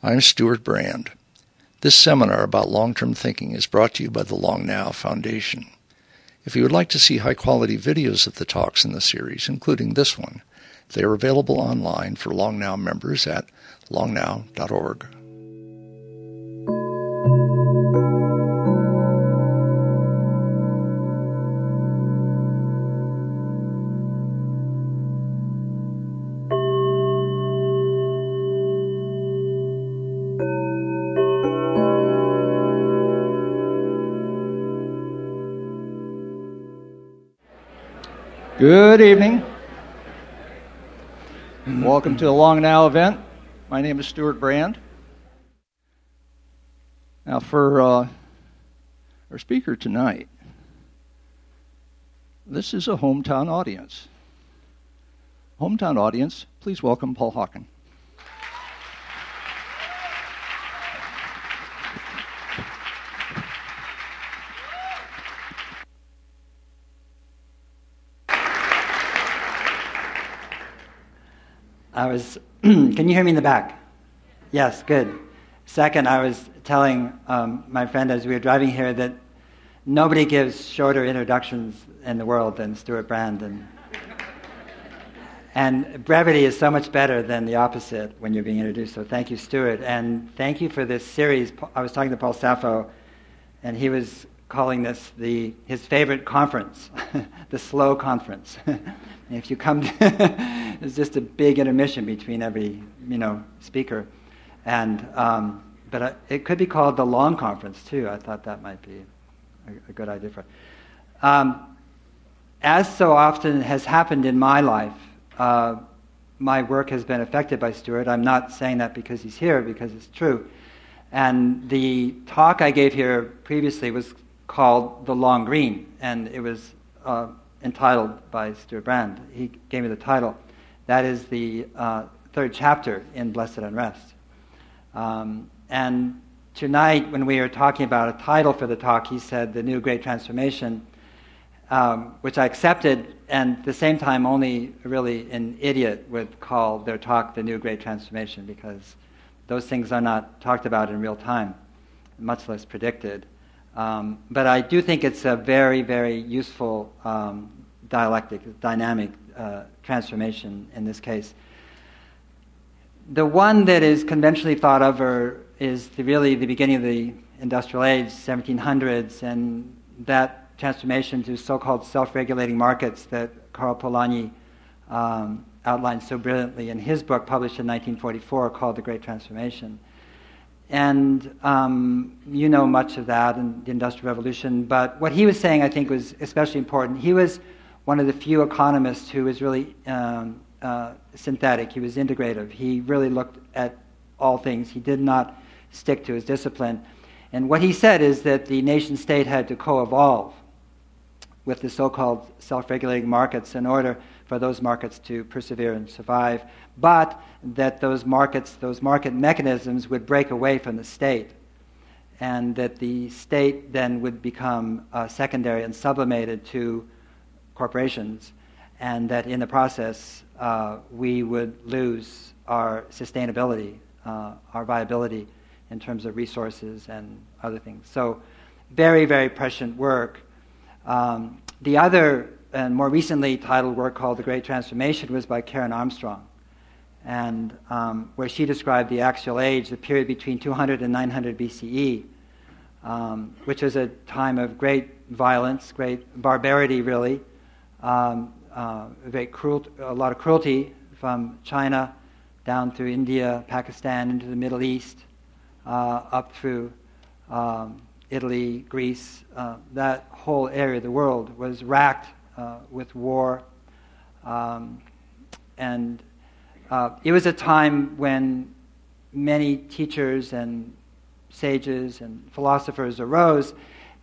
I'm Stewart Brand. This seminar about long term thinking is brought to you by the Long Now Foundation. If you would like to see high quality videos of the talks in the series, including this one, they are available online for Long Now members at longnow.org. Good evening. Welcome to the Long Now event. My name is Stewart Brand. Now, for uh, our speaker tonight, this is a hometown audience. Hometown audience, please welcome Paul Hawken. I was, can you hear me in the back? Yes, good. Second, I was telling um, my friend as we were driving here that nobody gives shorter introductions in the world than Stewart Brand. And, and brevity is so much better than the opposite when you're being introduced. So thank you, Stewart. And thank you for this series. I was talking to Paul Saffo, and he was calling this the, his favorite conference, the slow conference. if you come, to it's just a big intermission between every you know speaker, and um, but uh, it could be called the long conference too. I thought that might be a, a good idea for. It. Um, as so often has happened in my life, uh, my work has been affected by Stewart. I'm not saying that because he's here, because it's true. And the talk I gave here previously was called The Long Green, and it was uh, entitled by Stewart Brand. He gave me the title. That is the uh, third chapter in Blessed Unrest. Um, and tonight, when we were talking about a title for the talk, he said The New Great Transformation, um, which I accepted, and at the same time, only really an idiot would call their talk The New Great Transformation because those things are not talked about in real time, much less predicted. Um, but I do think it's a very, very useful um, dialectic, dynamic uh, transformation in this case. The one that is conventionally thought of are, is the, really the beginning of the industrial age, 1700s, and that transformation to so-called self-regulating markets that Karl Polanyi um, outlined so brilliantly in his book published in 1944 called The Great Transformation. And um, you know much of that in the Industrial Revolution. But what he was saying, I think, was especially important. He was one of the few economists who was really um, uh, synthetic. He was integrative. He really looked at all things. He did not stick to his discipline. And what he said is that the nation state had to co evolve with the so called self regulating markets in order for those markets to persevere and survive, but that those markets, those market mechanisms would break away from the state, and that the state then would become uh, secondary and sublimated to corporations, and that in the process uh, we would lose our sustainability, uh, our viability in terms of resources and other things. So, very, very prescient work. Um, the other and more recently titled work called The Great Transformation was by Karen Armstrong, and um, where she described the axial age, the period between 200 and 900 BCE, um, which was a time of great violence, great barbarity, really, um, uh, a lot of cruelty from China down through India, Pakistan, into the Middle East, uh, up through um, Italy, Greece. Uh, that whole area of the world was racked uh, with war. Um, and it was a time when many teachers and sages and philosophers arose,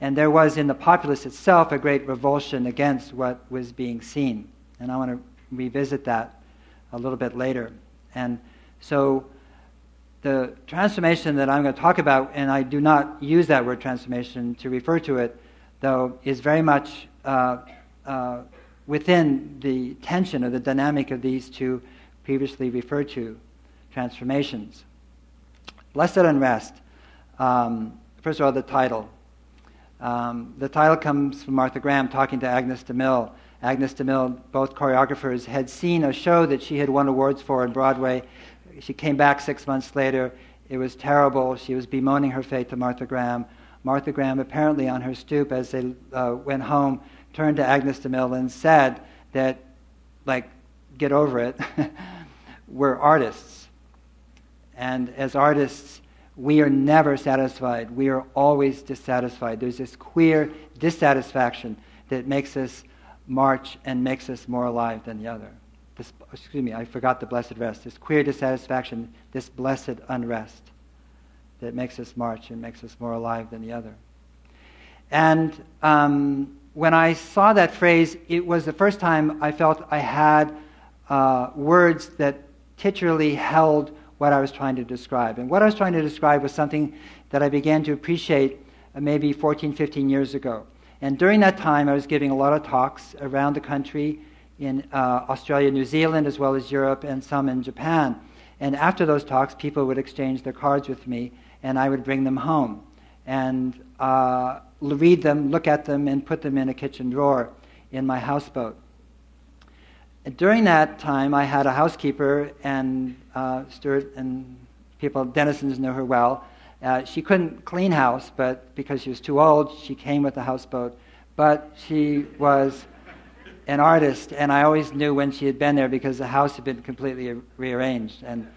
and there was in the populace itself a great revulsion against what was being seen. And I want to revisit that a little bit later. And so the transformation that I'm going to talk about, and I do not use that word transformation to refer to it, though, is very much uh, uh, within the tension or the dynamic of these two previously referred to transformations. Blessed Unrest. Um, first of all, the title. Um, the title comes from Martha Graham talking to Agnes de Mille. Agnes de Mille, both choreographers, had seen a show that she had won awards for in Broadway. She came back six months later. It was terrible. She was bemoaning her fate to Martha Graham. Martha Graham, apparently on her stoop as they uh, went home, turned to Agnes de Mille and said that, like, get over it. We're artists. And as artists, we are never satisfied. We are always dissatisfied. There's this queer dissatisfaction that makes us march and makes us more alive than the other. This, excuse me, I forgot the blessed rest. This queer dissatisfaction, this blessed unrest that makes us march and makes us more alive than the other. And um, when I saw that phrase, it was the first time I felt I had uh, words that titularly held what I was trying to describe. And what I was trying to describe was something that I began to appreciate uh, maybe 14, 15 years ago. And during that time, I was giving a lot of talks around the country in uh, Australia, New Zealand, as well as Europe, and some in Japan. And after those talks, people would exchange their cards with me, and I would bring them home and uh, read them, look at them, and put them in a kitchen drawer in my houseboat. And during that time, I had a housekeeper, and uh, Stewart and people, denizens know her well. Uh, she couldn't clean house, but because she was too old, she came with the houseboat. But she was an artist, and I always knew when she had been there because the house had been completely rearranged. And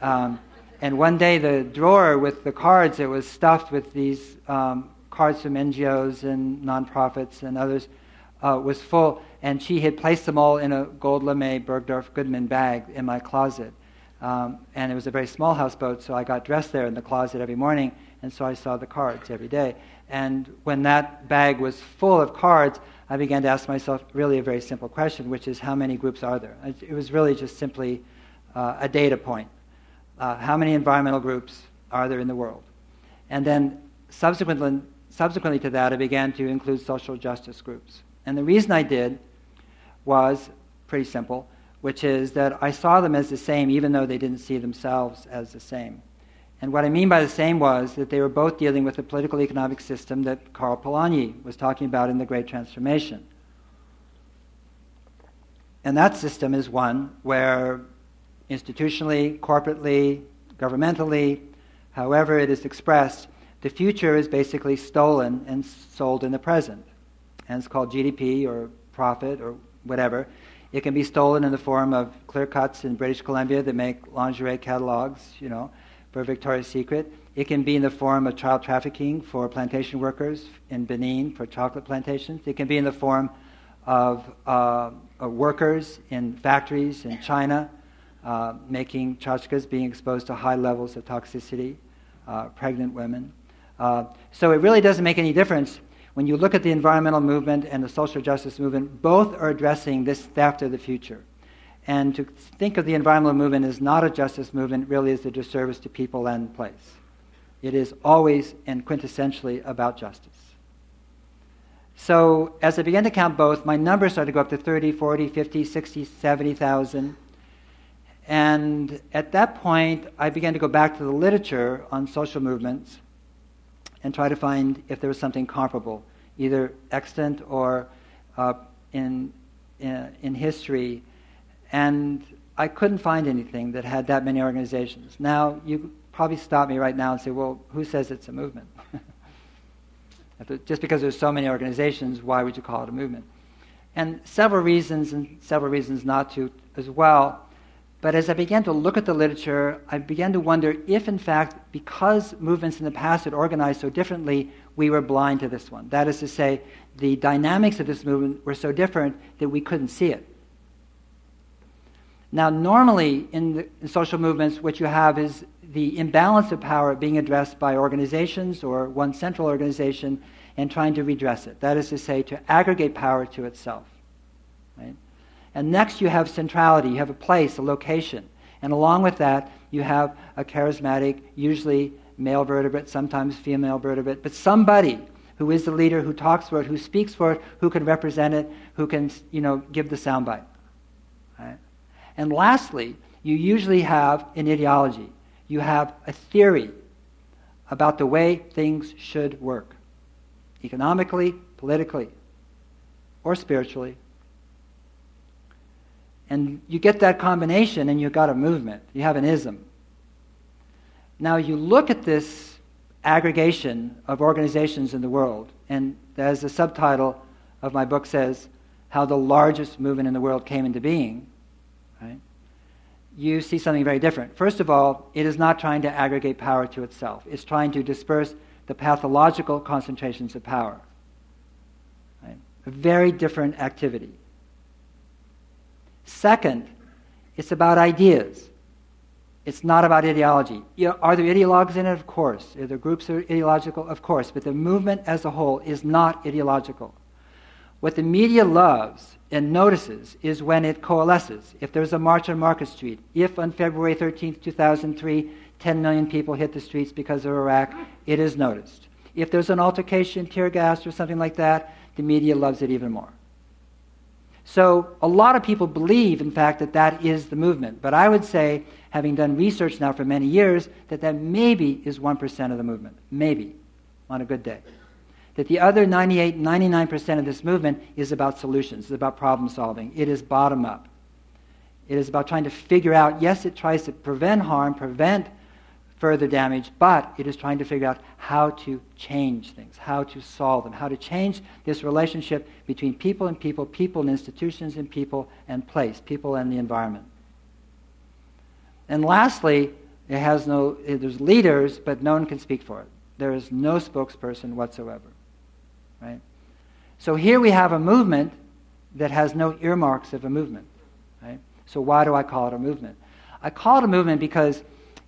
um, and one day, the drawer with the cards, it was stuffed with these um, cards from NGOs and nonprofits and others, uh, was full. And she had placed them all in a gold lame Bergdorf Goodman bag in my closet. Um, and it was a very small houseboat, so I got dressed there in the closet every morning, and so I saw the cards every day. And when that bag was full of cards, I began to ask myself really a very simple question, which is how many groups are there? It was really just simply uh, a data point. Uh, how many environmental groups are there in the world? And then subsequently, subsequently to that, I began to include social justice groups. And the reason I did was pretty simple, which is that I saw them as the same even though they didn't see themselves as the same. And what I mean by the same was that they were both dealing with the political economic system that Karl Polanyi was talking about in The Great Transformation. And that system is one where institutionally, corporately, governmentally, however it is expressed, the future is basically stolen and sold in the present. And it's called GDP or profit or whatever. It can be stolen in the form of clear cuts in British Columbia that make lingerie catalogs, you know, for Victoria's Secret. It can be in the form of child trafficking for plantation workers in Benin for chocolate plantations. It can be in the form of, uh, of workers in factories in China uh, making tchotchkes, being exposed to high levels of toxicity, uh, pregnant women. Uh, so it really doesn't make any difference when you look at the environmental movement and the social justice movement, both are addressing this theft of the future. And to think of the environmental movement as not a justice movement really is a disservice to people and place. It is always and quintessentially about justice. So as I began to count both, my numbers started to go up to 30, 40, 50, 60, 70,000. And at that point, I began to go back to the literature on social movements and try to find if there was something comparable, either extant or uh, in, in, in history. And I couldn't find anything that had that many organizations. Now, you probably stop me right now and say, well, who says it's a movement? Just because there's so many organizations, why would you call it a movement? And several reasons, and several reasons not to as well. But as I began to look at the literature, I began to wonder if, in fact, because movements in the past had organized so differently, we were blind to this one. That is to say, the dynamics of this movement were so different that we couldn't see it. Now, normally in, the, in social movements, what you have is the imbalance of power being addressed by organizations or one central organization and trying to redress it. That is to say, to aggregate power to itself. And next, you have centrality. You have a place, a location. And along with that, you have a charismatic, usually male vertebrate, sometimes female vertebrate, but somebody who is the leader, who talks for it, who speaks for it, who can represent it, who can, you know, give the soundbite. Right? And lastly, you usually have an ideology. You have a theory about the way things should work economically, politically, or spiritually. And you get that combination and you've got a movement. You have an ism. Now you look at this aggregation of organizations in the world, and as the subtitle of my book says, how the largest movement in the world came into being, right? You see something very different. First of all, it is not trying to aggregate power to itself. It's trying to disperse the pathological concentrations of power. Right? A very different activity. Second, it's about ideas. It's not about ideology. Are there ideologues in it? Of course. Are there groups that are ideological? Of course. But the movement as a whole is not ideological. What the media loves and notices is when it coalesces. If there's a march on Market Street, if on February 13, 2003, 10 million people hit the streets because of Iraq, it is noticed. If there's an altercation, tear gas, or something like that, the media loves it even more. So a lot of people believe, in fact, that that is the movement. But I would say, having done research now for many years, that that maybe is 1% of the movement. Maybe, on a good day. That the other 98, 99% of this movement is about solutions, it's about problem solving. It is bottom up. It is about trying to figure out, yes, it tries to prevent harm, prevent further damage, but it is trying to figure out how to change things, how to solve them, how to change this relationship between people and people, people and institutions and people and place, people and the environment. And lastly, it has no, there's leaders, but no one can speak for it. There is no spokesperson whatsoever. Right? So here we have a movement that has no earmarks of a movement. Right? So why do I call it a movement? I call it a movement because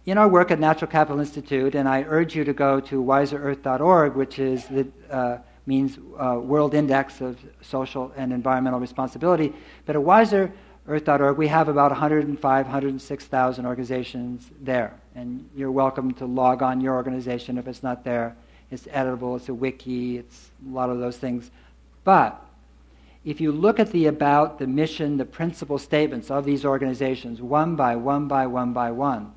in our work at Natural Capital Institute, and I urge you to go to wiserearth.org, which is the, uh, means uh, World Index of Social and Environmental Responsibility. But at wiserearth.org, we have about 105, 106,000 organizations there. And you're welcome to log on your organization if it's not there. It's editable, it's a wiki, it's a lot of those things. But if you look at the about, the mission, the principal statements of these organizations, one by one by one by one,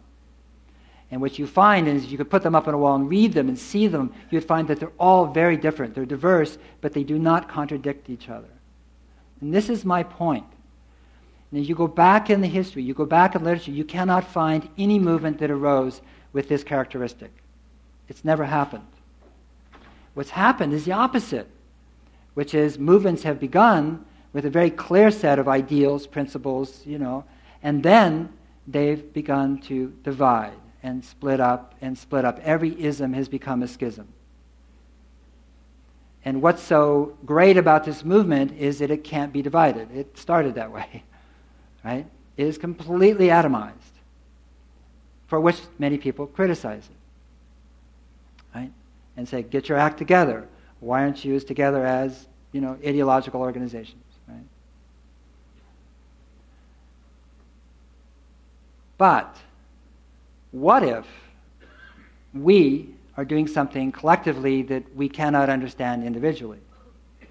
and what you find is you could put them up on a wall and read them and see them, you'd find that they're all very different. They're diverse, but they do not contradict each other. And this is my point. And as you go back in the history, you go back in literature, you cannot find any movement that arose with this characteristic. It's never happened. What's happened is the opposite, which is movements have begun with a very clear set of ideals, principles, you know, and then they've begun to divide and split up and split up. Every ism has become a schism. And what's so great about this movement is that it can't be divided. It started that way, right? It is completely atomized, for which many people criticize it, right? And say, get your act together. Why aren't you as together as, you know, ideological organizations, right? But what if we are doing something collectively that we cannot understand individually? I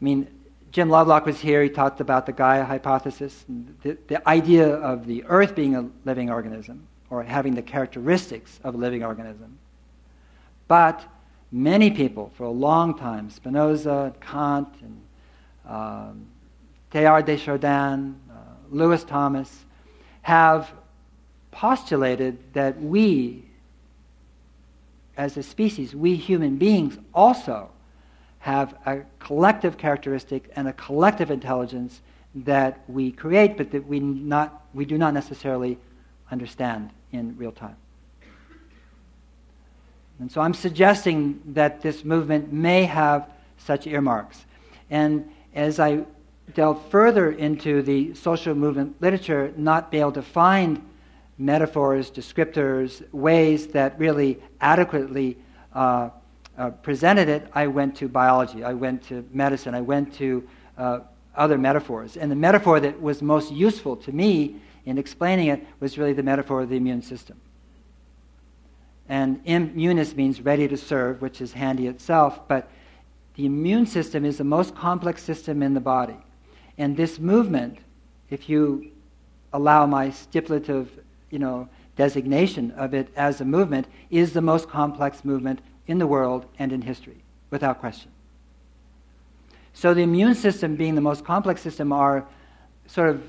mean, Jim Lovelock was here. He talked about the Gaia hypothesis, the, the idea of the Earth being a living organism or having the characteristics of a living organism. But many people, for a long time, Spinoza, Kant, and um, Teilhard de Chardin, uh, Lewis Thomas, have postulated that we, as a species, we human beings, also have a collective characteristic and a collective intelligence that we create, but that we, not, we do not necessarily understand in real time. And so I'm suggesting that this movement may have such earmarks. And as I delve further into the social movement literature, not be able to find metaphors, descriptors, ways that really adequately uh, uh, presented it, I went to biology, I went to medicine, I went to uh, other metaphors. And the metaphor that was most useful to me in explaining it was really the metaphor of the immune system. And immunis means ready to serve, which is handy itself, but the immune system is the most complex system in the body. And this movement, if you allow my stipulative you know, designation of it as a movement, is the most complex movement in the world and in history, without question. So the immune system being the most complex system, our sort of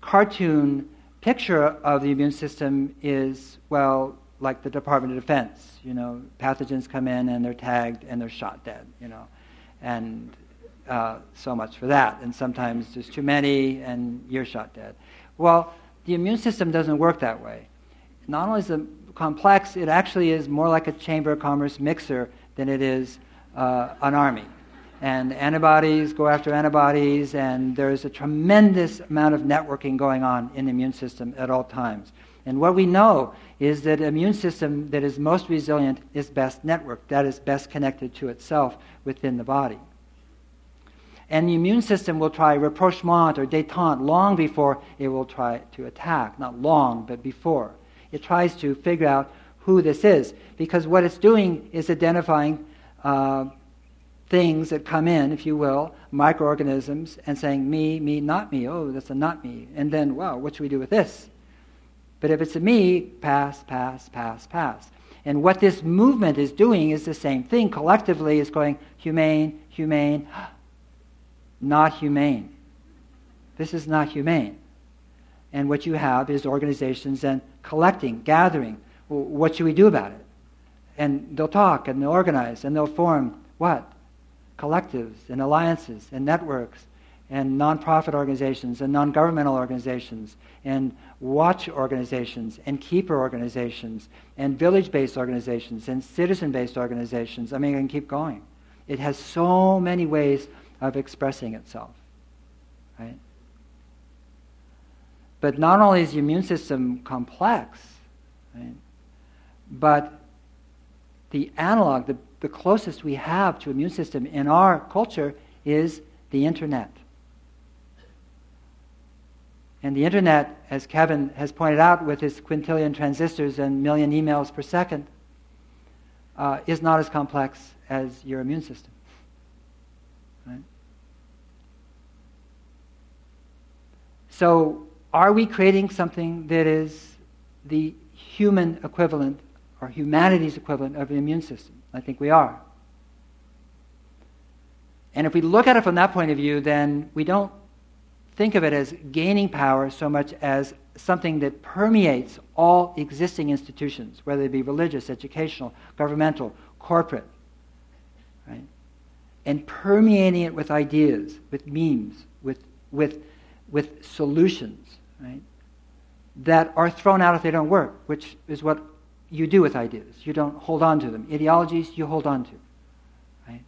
cartoon picture of the immune system is, well, like the Department of Defense. You know, pathogens come in and they're tagged and they're shot dead, you know. And uh, so much for that. And sometimes there's too many and you're shot dead. Well, the immune system doesn't work that way. Not only is it complex, it actually is more like a chamber of commerce mixer than it is uh, an army and antibodies go after antibodies, and there's a tremendous amount of networking going on in the immune system at all times. And what we know is that immune system that is most resilient is best networked, that is best connected to itself within the body. And the immune system will try rapprochement or detente long before it will try to attack. Not long, but before. It tries to figure out who this is, because what it's doing is identifying uh, things that come in, if you will, microorganisms, and saying, me, me, not me. Oh, that's a not me. And then, wow, what should we do with this? But if it's a me, pass, pass, pass, pass. And what this movement is doing is the same thing. Collectively, it's going humane, humane, not humane. This is not humane. And what you have is organizations and collecting, gathering. What should we do about it? And they'll talk and they'll organize and they'll form what? collectives and alliances and networks and nonprofit organizations and non governmental organizations and watch organizations and keeper organizations and village based organizations and citizen based organizations. I mean, I can keep going. It has so many ways of expressing itself. Right? But not only is the immune system complex, right, but the analog, the the closest we have to immune system in our culture is the internet. And the internet, as Kevin has pointed out with his quintillion transistors and million emails per second, uh, is not as complex as your immune system. So, are we creating something that is the human equivalent or humanity's equivalent of the immune system? I think we are. And if we look at it from that point of view, then we don't think of it as gaining power so much as something that permeates all existing institutions, whether they be religious, educational, governmental, corporate, right? And permeating it with ideas, with memes, with, with, with solutions, right? That are thrown out if they don't work, which is what you do with ideas. You don't hold on to them. Ideologies, you hold on to. Right?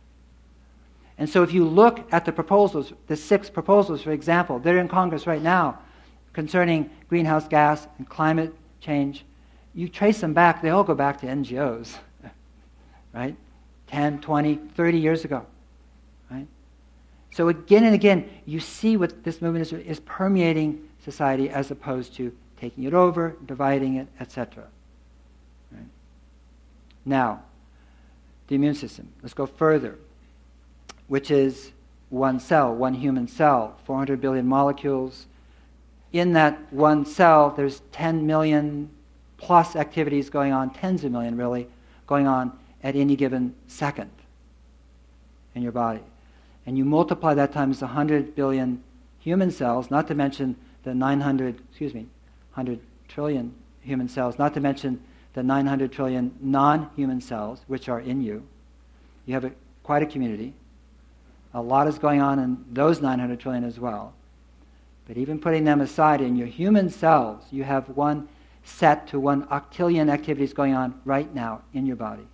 And so if you look at the proposals, the six proposals, for example, they're in Congress right now concerning greenhouse gas and climate change, you trace them back, they all go back to NGOs, right? 10, 20, 30 years ago. Right? So again and again, you see what this movement is, is permeating society as opposed to taking it over, dividing it, etc. Now, the immune system. Let's go further, which is one cell, one human cell, 400 billion molecules. In that one cell, there's 10 million plus activities going on, tens of million really, going on at any given second in your body. And you multiply that times 100 billion human cells, not to mention the 900, excuse me, 100 trillion human cells, not to mention the 900 trillion non human cells which are in you. You have a, quite a community. A lot is going on in those 900 trillion as well. But even putting them aside, in your human cells, you have one set to one octillion activities going on right now in your body,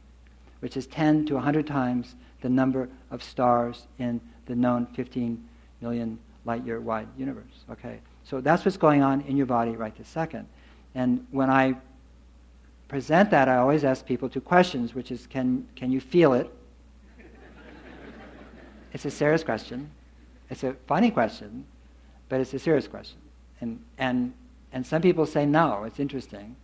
which is 10 to 100 times the number of stars in the known 15 million light year wide universe. Okay? So that's what's going on in your body right this second. And when I present that, I always ask people two questions, which is can, can you feel it? it's a serious question. It's a funny question, but it's a serious question. And, and, and some people say no, it's interesting.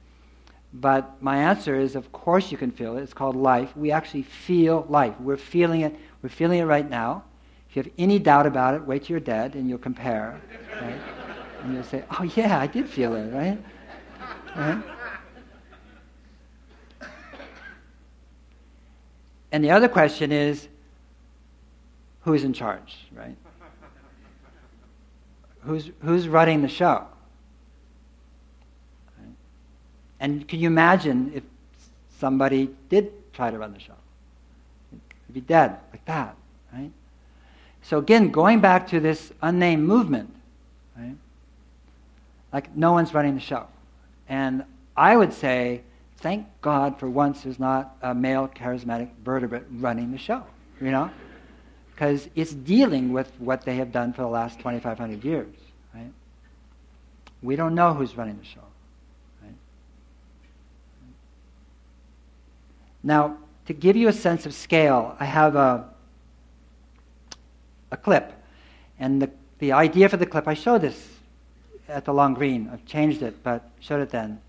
But my answer is, of course you can feel it. It's called life. We actually feel life. We're feeling it. We're feeling it right now. If you have any doubt about it, wait till you're dead and you'll compare. Right? and you'll say, oh, yeah, I did feel it, right? right? And the other question is, who's in charge, right? Who's, who's running the show? And can you imagine if somebody did try to run the show? He'd be dead like that, right? So again, going back to this unnamed movement, right? Like no one's running the show. And I would say, thank God for once there's not a male charismatic vertebrate running the show, you know? Because it's dealing with what they have done for the last 2,500 years, right? We don't know who's running the show, right? Now, to give you a sense of scale, I have a, a clip. And the, the idea for the clip, I showed this at the Long Green. I've changed it, but showed it then.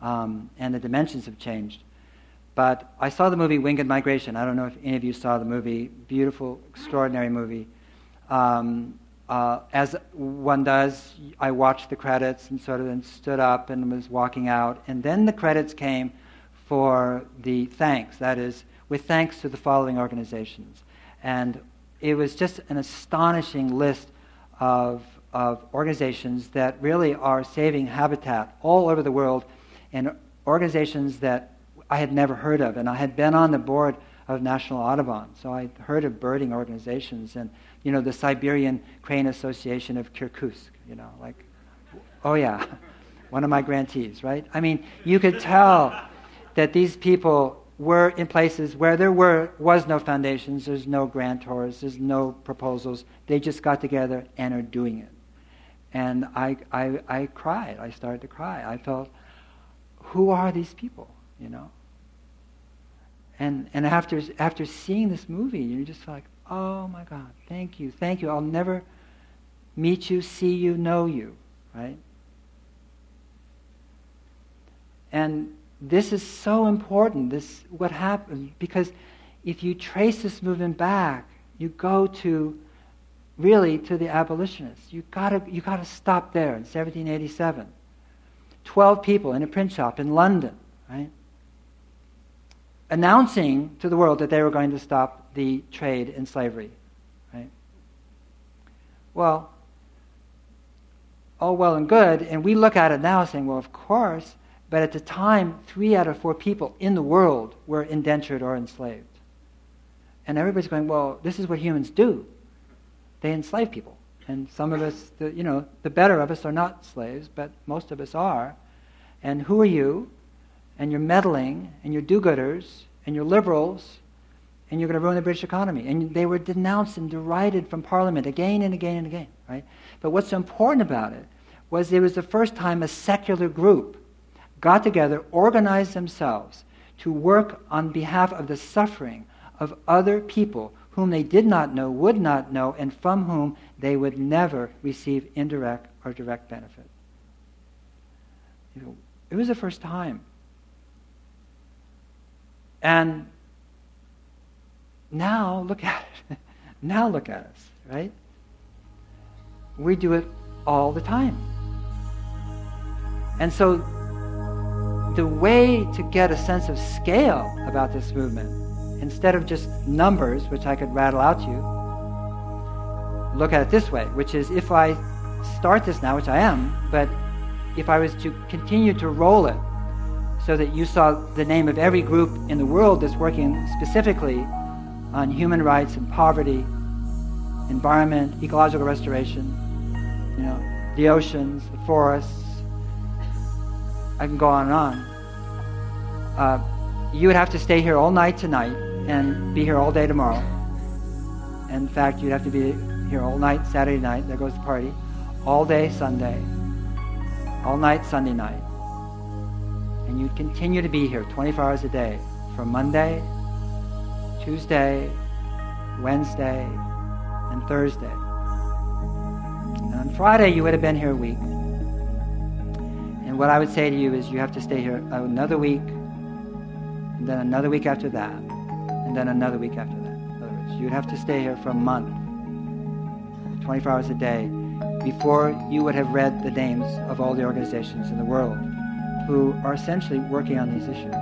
Um, and the dimensions have changed. But I saw the movie Winged Migration. I don't know if any of you saw the movie. Beautiful, extraordinary movie. Um, uh, as one does, I watched the credits and sort of then stood up and was walking out. And then the credits came for the thanks, that is, with thanks to the following organizations. And it was just an astonishing list of, of organizations that really are saving habitat all over the world and organizations that I had never heard of. And I had been on the board of National Audubon, so I heard of birding organizations and, you know, the Siberian Crane Association of Kirkutsk, you know, like, oh yeah, one of my grantees, right? I mean, you could tell that these people were in places where there were was no foundations, there's no grantors, there's no proposals. They just got together and are doing it. And I, I, I cried. I started to cry. I felt, who are these people? You know. And and after after seeing this movie, you're just like, oh my God, thank you, thank you. I'll never meet you, see you, know you, right? And this is so important, this what happened, because if you trace this movement back, you go to really to the abolitionists. You gotta you gotta stop there in 1787. Twelve people in a print shop in London, right? Announcing to the world that they were going to stop the trade in slavery. Right? Well, all well and good, and we look at it now saying, well, of course, but at the time, three out of four people in the world were indentured or enslaved. And everybody's going, well, this is what humans do. They enslave people. And some of us, the, you know, the better of us are not slaves, but most of us are. And who are you? And you're meddling, and you're do gooders, and you're liberals, and you're going to ruin the British economy. And they were denounced and derided from Parliament again and again and again, right? But what's so important about it was it was the first time a secular group got together, organized themselves to work on behalf of the suffering of other people whom they did not know, would not know, and from whom they would never receive indirect or direct benefit. It was the first time. And now look at it. now look at us, right? We do it all the time. And so the way to get a sense of scale about this movement, instead of just numbers, which I could rattle out to you, look at it this way, which is if I start this now, which I am, but if I was to continue to roll it so that you saw the name of every group in the world that's working specifically on human rights and poverty, environment, ecological restoration, you know, the oceans, the forests, I can go on and on. Uh, you would have to stay here all night tonight and be here all day tomorrow. In fact, you'd have to be here all night Saturday night. There goes the party. All day Sunday. All night Sunday night. And you'd continue to be here 24 hours a day from Monday, Tuesday, Wednesday, and Thursday. And on Friday, you would have been here a week And what I would say to you is you have to stay here another week, and then another week after that, and then another week after that. In other words, you'd have to stay here for a month, 24 hours a day, before you would have read the names of all the organizations in the world who are essentially working on these issues.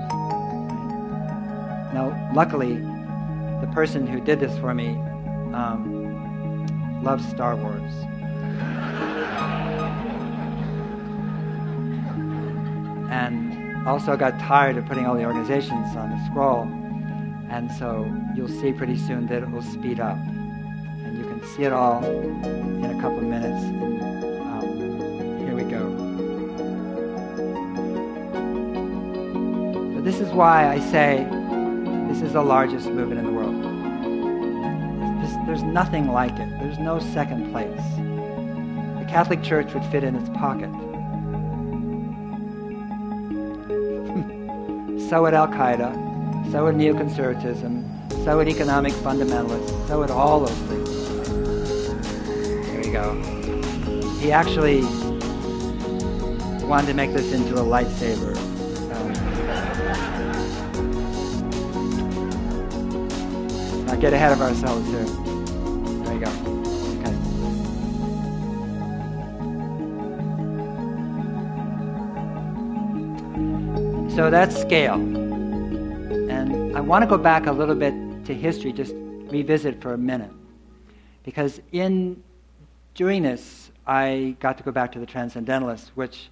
Now, luckily, the person who did this for me um, loves Star Wars. Also got tired of putting all the organizations on the scroll. And so you'll see pretty soon that it will speed up. And you can see it all in a couple of minutes. Um, here we go. So this is why I say this is the largest movement in the world. There's, there's nothing like it. There's no second place. The Catholic Church would fit in its pocket. So would Al Qaeda, so would neoconservatism, so would economic fundamentalists, so would all those things. Here we go. He actually wanted to make this into a lightsaber. Um, not get ahead of ourselves here. There you go. So that's scale. And I want to go back a little bit to history, just revisit for a minute. Because in doing this, I got to go back to the Transcendentalists, which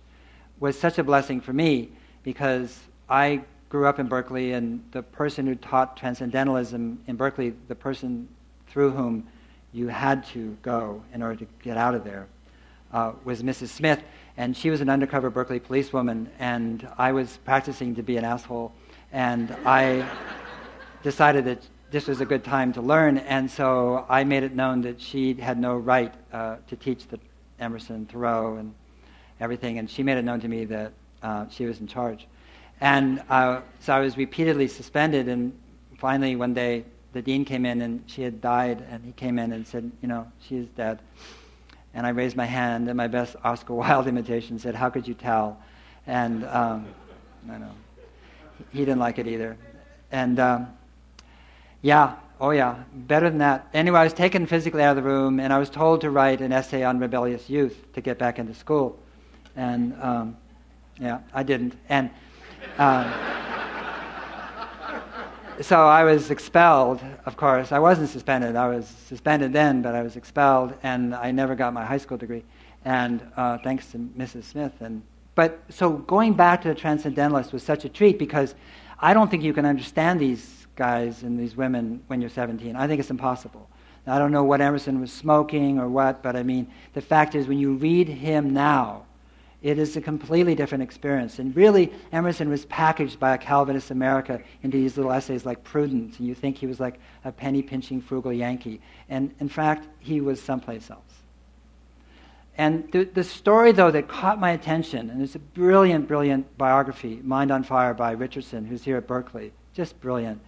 was such a blessing for me because I grew up in Berkeley, and the person who taught Transcendentalism in Berkeley, the person through whom you had to go in order to get out of there, uh, was Mrs. Smith and she was an undercover Berkeley policewoman, and I was practicing to be an asshole, and I decided that this was a good time to learn, and so I made it known that she had no right uh, to teach the Emerson, Thoreau, and everything, and she made it known to me that uh, she was in charge. And uh, so I was repeatedly suspended, and finally one day the dean came in, and she had died, and he came in and said, you know, she is dead. And I raised my hand in my best Oscar Wilde imitation, said, How could you tell? And um, I know. He didn't like it either. And um, yeah, oh yeah, better than that. Anyway, I was taken physically out of the room, and I was told to write an essay on rebellious youth to get back into school. And um, yeah, I didn't. And. Uh, so I was expelled, of course. I wasn't suspended. I was suspended then, but I was expelled, and I never got my high school degree. And uh, thanks to Mrs. Smith. And but so going back to the transcendentalists was such a treat because I don't think you can understand these guys and these women when you're 17. I think it's impossible. I don't know what Emerson was smoking or what, but I mean, the fact is, when you read him now, it is a completely different experience. And really, Emerson was packaged by a Calvinist America into these little essays like Prudence, and you think he was like a penny pinching frugal Yankee. And in fact, he was someplace else. And the, the story, though, that caught my attention, and it's a brilliant, brilliant biography, Mind on Fire by Richardson, who's here at Berkeley. Just brilliant.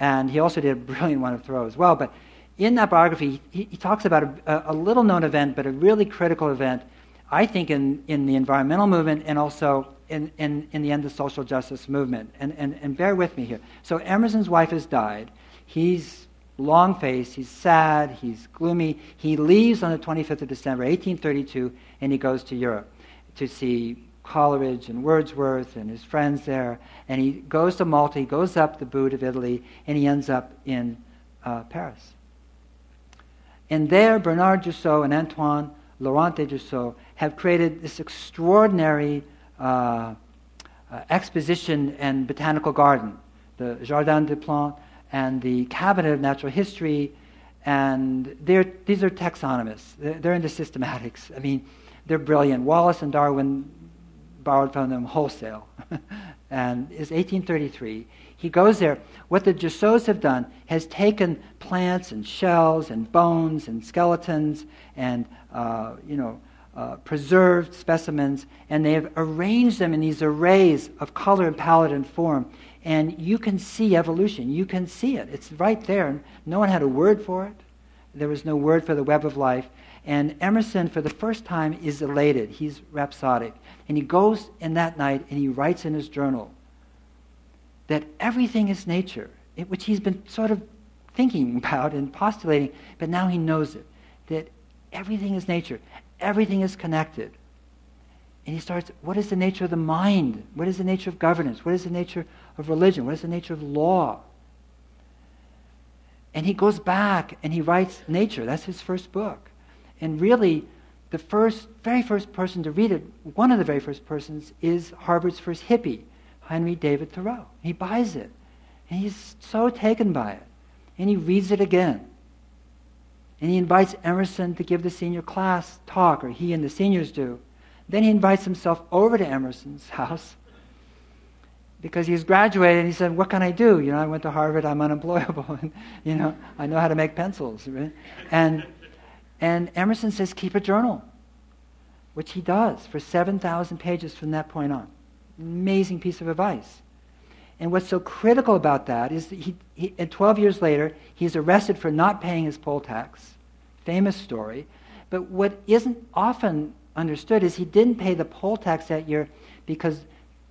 And he also did a brilliant one of Thoreau as well. But in that biography, he, he talks about a, a little known event, but a really critical event I think, in, in the environmental movement and also in, in, in the end, of the social justice movement. And, and, and bear with me here. So Emerson's wife has died. He's long faced, he's sad, he's gloomy. He leaves on the 25th of December, 1832, and he goes to Europe to see Coleridge and Wordsworth and his friends there. And he goes to Malta, he goes up the boot of Italy, and he ends up in uh, Paris. And there, Bernard Jussieu and Antoine Laurent de Jussieu have created this extraordinary uh, uh, exposition and botanical garden, the Jardin des Plantes and the Cabinet of Natural History, and these are taxonomists. They're, they're into systematics. I mean, they're brilliant. Wallace and Darwin borrowed from them wholesale. and it's 1833. He goes there. What the Jussieus have done has taken plants and shells and bones and skeletons and, uh, you know, uh, preserved specimens, and they have arranged them in these arrays of color and palette and form. And you can see evolution. You can see it. It's right there. No one had a word for it. There was no word for the web of life. And Emerson, for the first time, is elated. He's rhapsodic. And he goes in that night and he writes in his journal that everything is nature, which he's been sort of thinking about and postulating, but now he knows it. That everything is nature. Everything is connected. And he starts, what is the nature of the mind? What is the nature of governance? What is the nature of religion? What is the nature of law? And he goes back and he writes Nature. That's his first book. And really, the first, very first person to read it, one of the very first persons, is Harvard's first hippie, Henry David Thoreau. He buys it. And he's so taken by it. And he reads it again. And he invites Emerson to give the senior class talk, or he and the seniors do. Then he invites himself over to Emerson's house because he's graduated and he said, What can I do? You know, I went to Harvard, I'm unemployable, and, you know, I know how to make pencils. Right? And, and Emerson says, Keep a journal, which he does for 7,000 pages from that point on. Amazing piece of advice. And what's so critical about that is that he, he, and 12 years later, he's arrested for not paying his poll tax. Famous story. But what isn't often understood is he didn't pay the poll tax that year because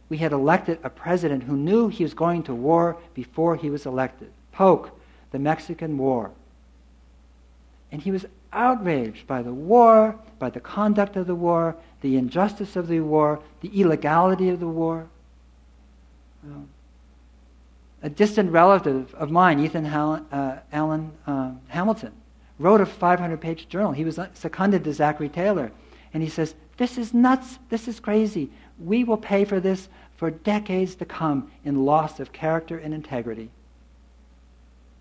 we had elected a president who knew he was going to war before he was elected. Polk, the Mexican War. And he was outraged by the war, by the conduct of the war, the injustice of the war, the illegality of the war. Um, a distant relative of mine, Ethan uh, Allen uh, Hamilton, wrote a 500 page journal. He was seconded to Zachary Taylor. And he says, This is nuts. This is crazy. We will pay for this for decades to come in loss of character and integrity.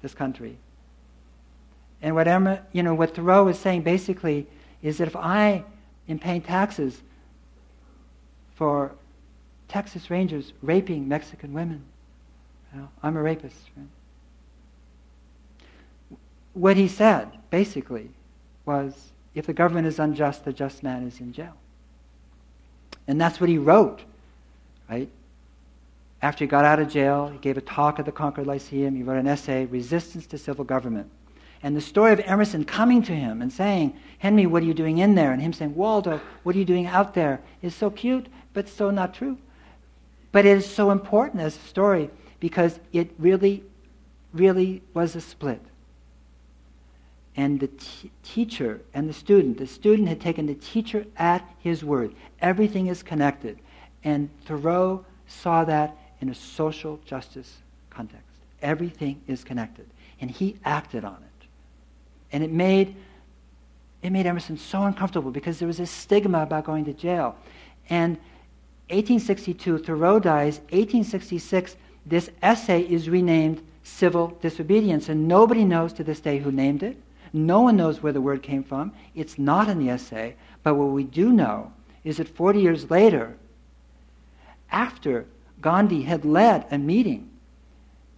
This country. And what Emma, you know, what Thoreau is saying basically is that if I am paying taxes for Texas Rangers raping Mexican women, know, I'm a rapist. Right? What he said, basically, was if the government is unjust, the just man is in jail. And that's what he wrote, right? After he got out of jail, he gave a talk at the Concord Lyceum. He wrote an essay, Resistance to Civil Government. And the story of Emerson coming to him and saying, Henry, what are you doing in there? And him saying, Waldo, what are you doing out there? is so cute, but so not true. But it is so important as a story because it really, really was a split and the t- teacher and the student. The student had taken the teacher at his word. Everything is connected. And Thoreau saw that in a social justice context. Everything is connected. And he acted on it. And it made, it made Emerson so uncomfortable because there was a stigma about going to jail. And 1862, Thoreau dies. 1866, this essay is renamed Civil Disobedience. And nobody knows to this day who named it. No one knows where the word came from. It's not in the essay. But what we do know is that 40 years later, after Gandhi had led a meeting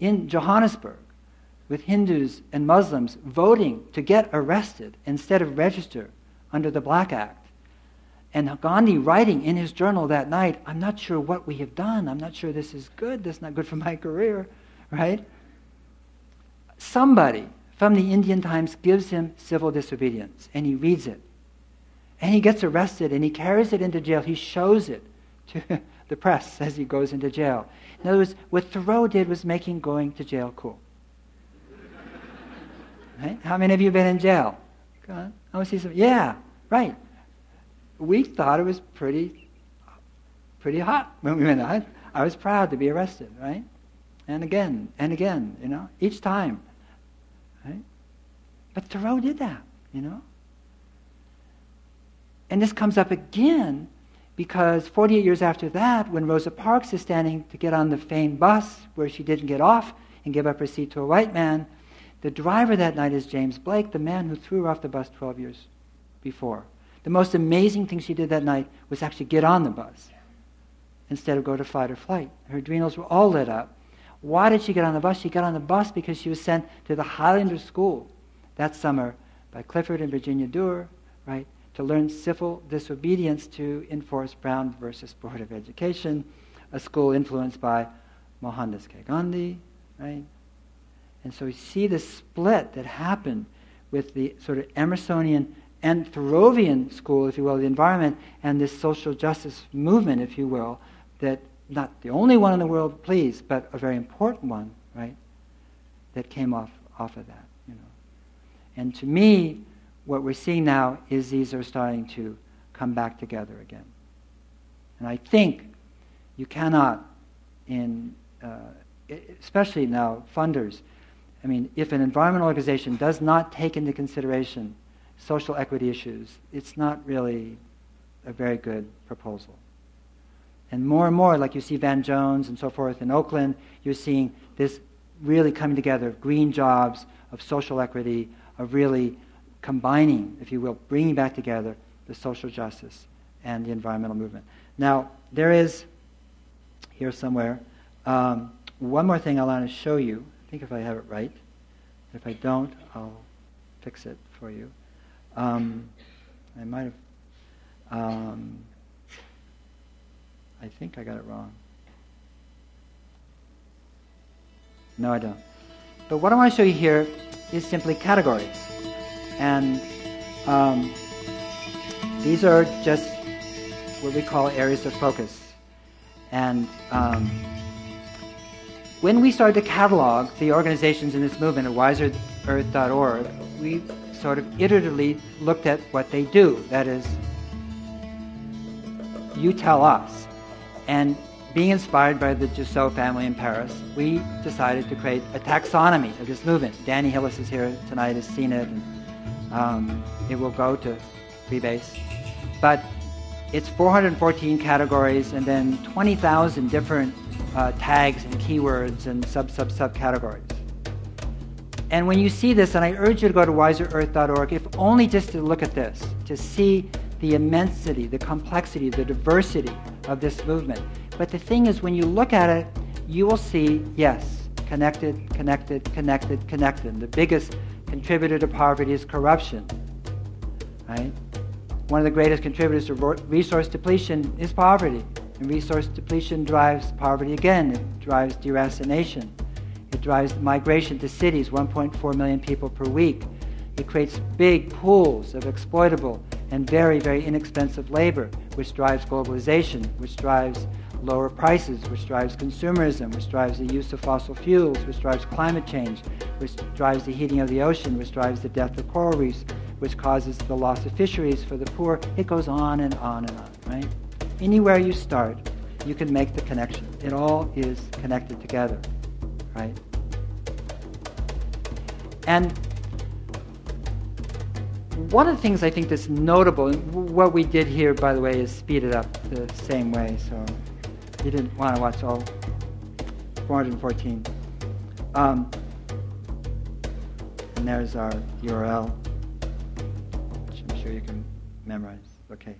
in Johannesburg with Hindus and Muslims voting to get arrested instead of register under the Black Act. And Gandhi writing in his journal that night, I'm not sure what we have done. I'm not sure this is good. This is not good for my career, right? Somebody from the Indian Times gives him civil disobedience, and he reads it. And he gets arrested, and he carries it into jail. He shows it to the press as he goes into jail. In other words, what Thoreau did was making going to jail cool. Right? How many of you been in jail? I see some. Yeah, right. We thought it was pretty, pretty hot when we went out. I was proud to be arrested, right? And again, and again, you know, each time. Right? But Thoreau did that, you know? And this comes up again because 48 years after that, when Rosa Parks is standing to get on the famed bus where she didn't get off and give up her seat to a white man, the driver that night is James Blake, the man who threw her off the bus 12 years before. The most amazing thing she did that night was actually get on the bus instead of go to fight or flight. Her adrenals were all lit up. Why did she get on the bus? She got on the bus because she was sent to the Highlander School that summer by Clifford and Virginia Durr, right, to learn civil disobedience to enforce Brown versus Board of Education, a school influenced by Mohandas K. Gandhi, right? And so we see the split that happened with the sort of Emersonian and school, if you will, the environment, and this social justice movement, if you will, that not the only one in the world, please, but a very important one, right, that came off, off of that, you know. And to me, what we're seeing now is these are starting to come back together again. And I think you cannot, in, uh, especially now, funders, I mean, if an environmental organization does not take into consideration social equity issues, it's not really a very good proposal. And more and more, like you see Van Jones and so forth in Oakland, you're seeing this really coming together of green jobs, of social equity, of really combining, if you will, bringing back together the social justice and the environmental movement. Now, there is here somewhere um, one more thing I want to show you. I think if I have it right. If I don't, I'll fix it for you. Um, I might have. Um, I think I got it wrong. No, I don't. But what I want to show you here is simply categories. And um, these are just what we call areas of focus. And um, when we started to catalog the organizations in this movement at wiserearth.org, we sort of iteratively looked at what they do. That is, you tell us. And being inspired by the Jussieu family in Paris, we decided to create a taxonomy of this movement. Danny Hillis is here tonight, has seen it, and um, it will go to Freebase. But it's 414 categories and then 20,000 different uh, tags and keywords and sub sub sub categories. And when you see this, and I urge you to go to wiserearth.org, if only just to look at this, to see the immensity, the complexity, the diversity of this movement. But the thing is, when you look at it, you will see, yes, connected, connected, connected, connected. The biggest contributor to poverty is corruption, right? One of the greatest contributors to resource depletion is poverty. And resource depletion drives poverty again. It drives deracination. It drives migration to cities, 1.4 million people per week. It creates big pools of exploitable and very, very inexpensive labor, which drives globalization, which drives lower prices, which drives consumerism, which drives the use of fossil fuels, which drives climate change, which drives the heating of the ocean, which drives the death of coral reefs, which causes the loss of fisheries for the poor. It goes on and on and on, right? Anywhere you start, you can make the connection. It all is connected together, right? And one of the things I think that's notable, what we did here, by the way, is speed it up the same way. So you didn't want to watch all 414. Um, and there's our URL, which I'm sure you can memorize. Okay.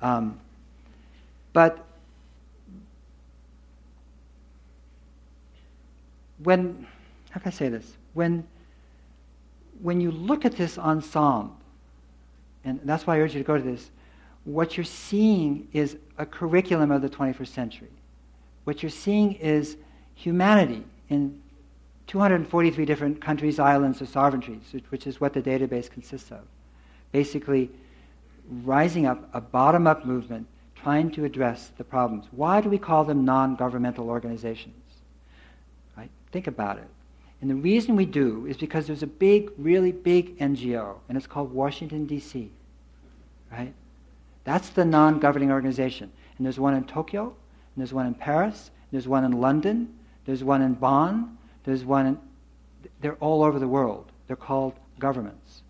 Um, but when, how can I say this? When, when you look at this ensemble, and that's why I urge you to go to this, what you're seeing is a curriculum of the 21st century. What you're seeing is humanity in 243 different countries, islands, or sovereignties, which is what the database consists of. Basically, rising up a bottom up movement trying to address the problems. Why do we call them non governmental organizations? Right? Think about it. And the reason we do is because there's a big, really big NGO, and it's called Washington, D.C. Right? That's the non governing organization. And there's one in Tokyo, and there's one in Paris, there's one in London, there's one in Bonn, there's one in. They're all over the world. They're called governments.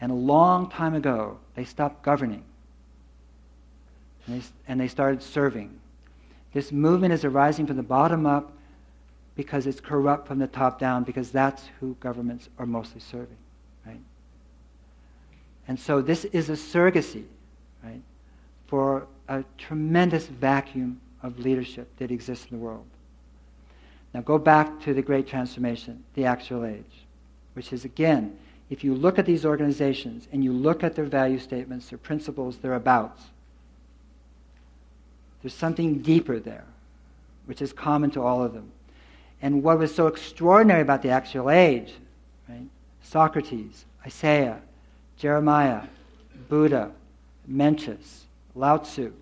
And a long time ago, they stopped governing and they, and they started serving. This movement is arising from the bottom up because it's corrupt from the top down, because that's who governments are mostly serving, right? And so this is a surrogacy, right, for a tremendous vacuum of leadership that exists in the world. Now go back to the Great Transformation, the axial age, which is again, if you look at these organizations and you look at their value statements, their principles, their abouts, there's something deeper there, which is common to all of them. And what was so extraordinary about the axial age, right? Socrates, Isaiah, Jeremiah, Buddha, Mencius, Lao Tzu,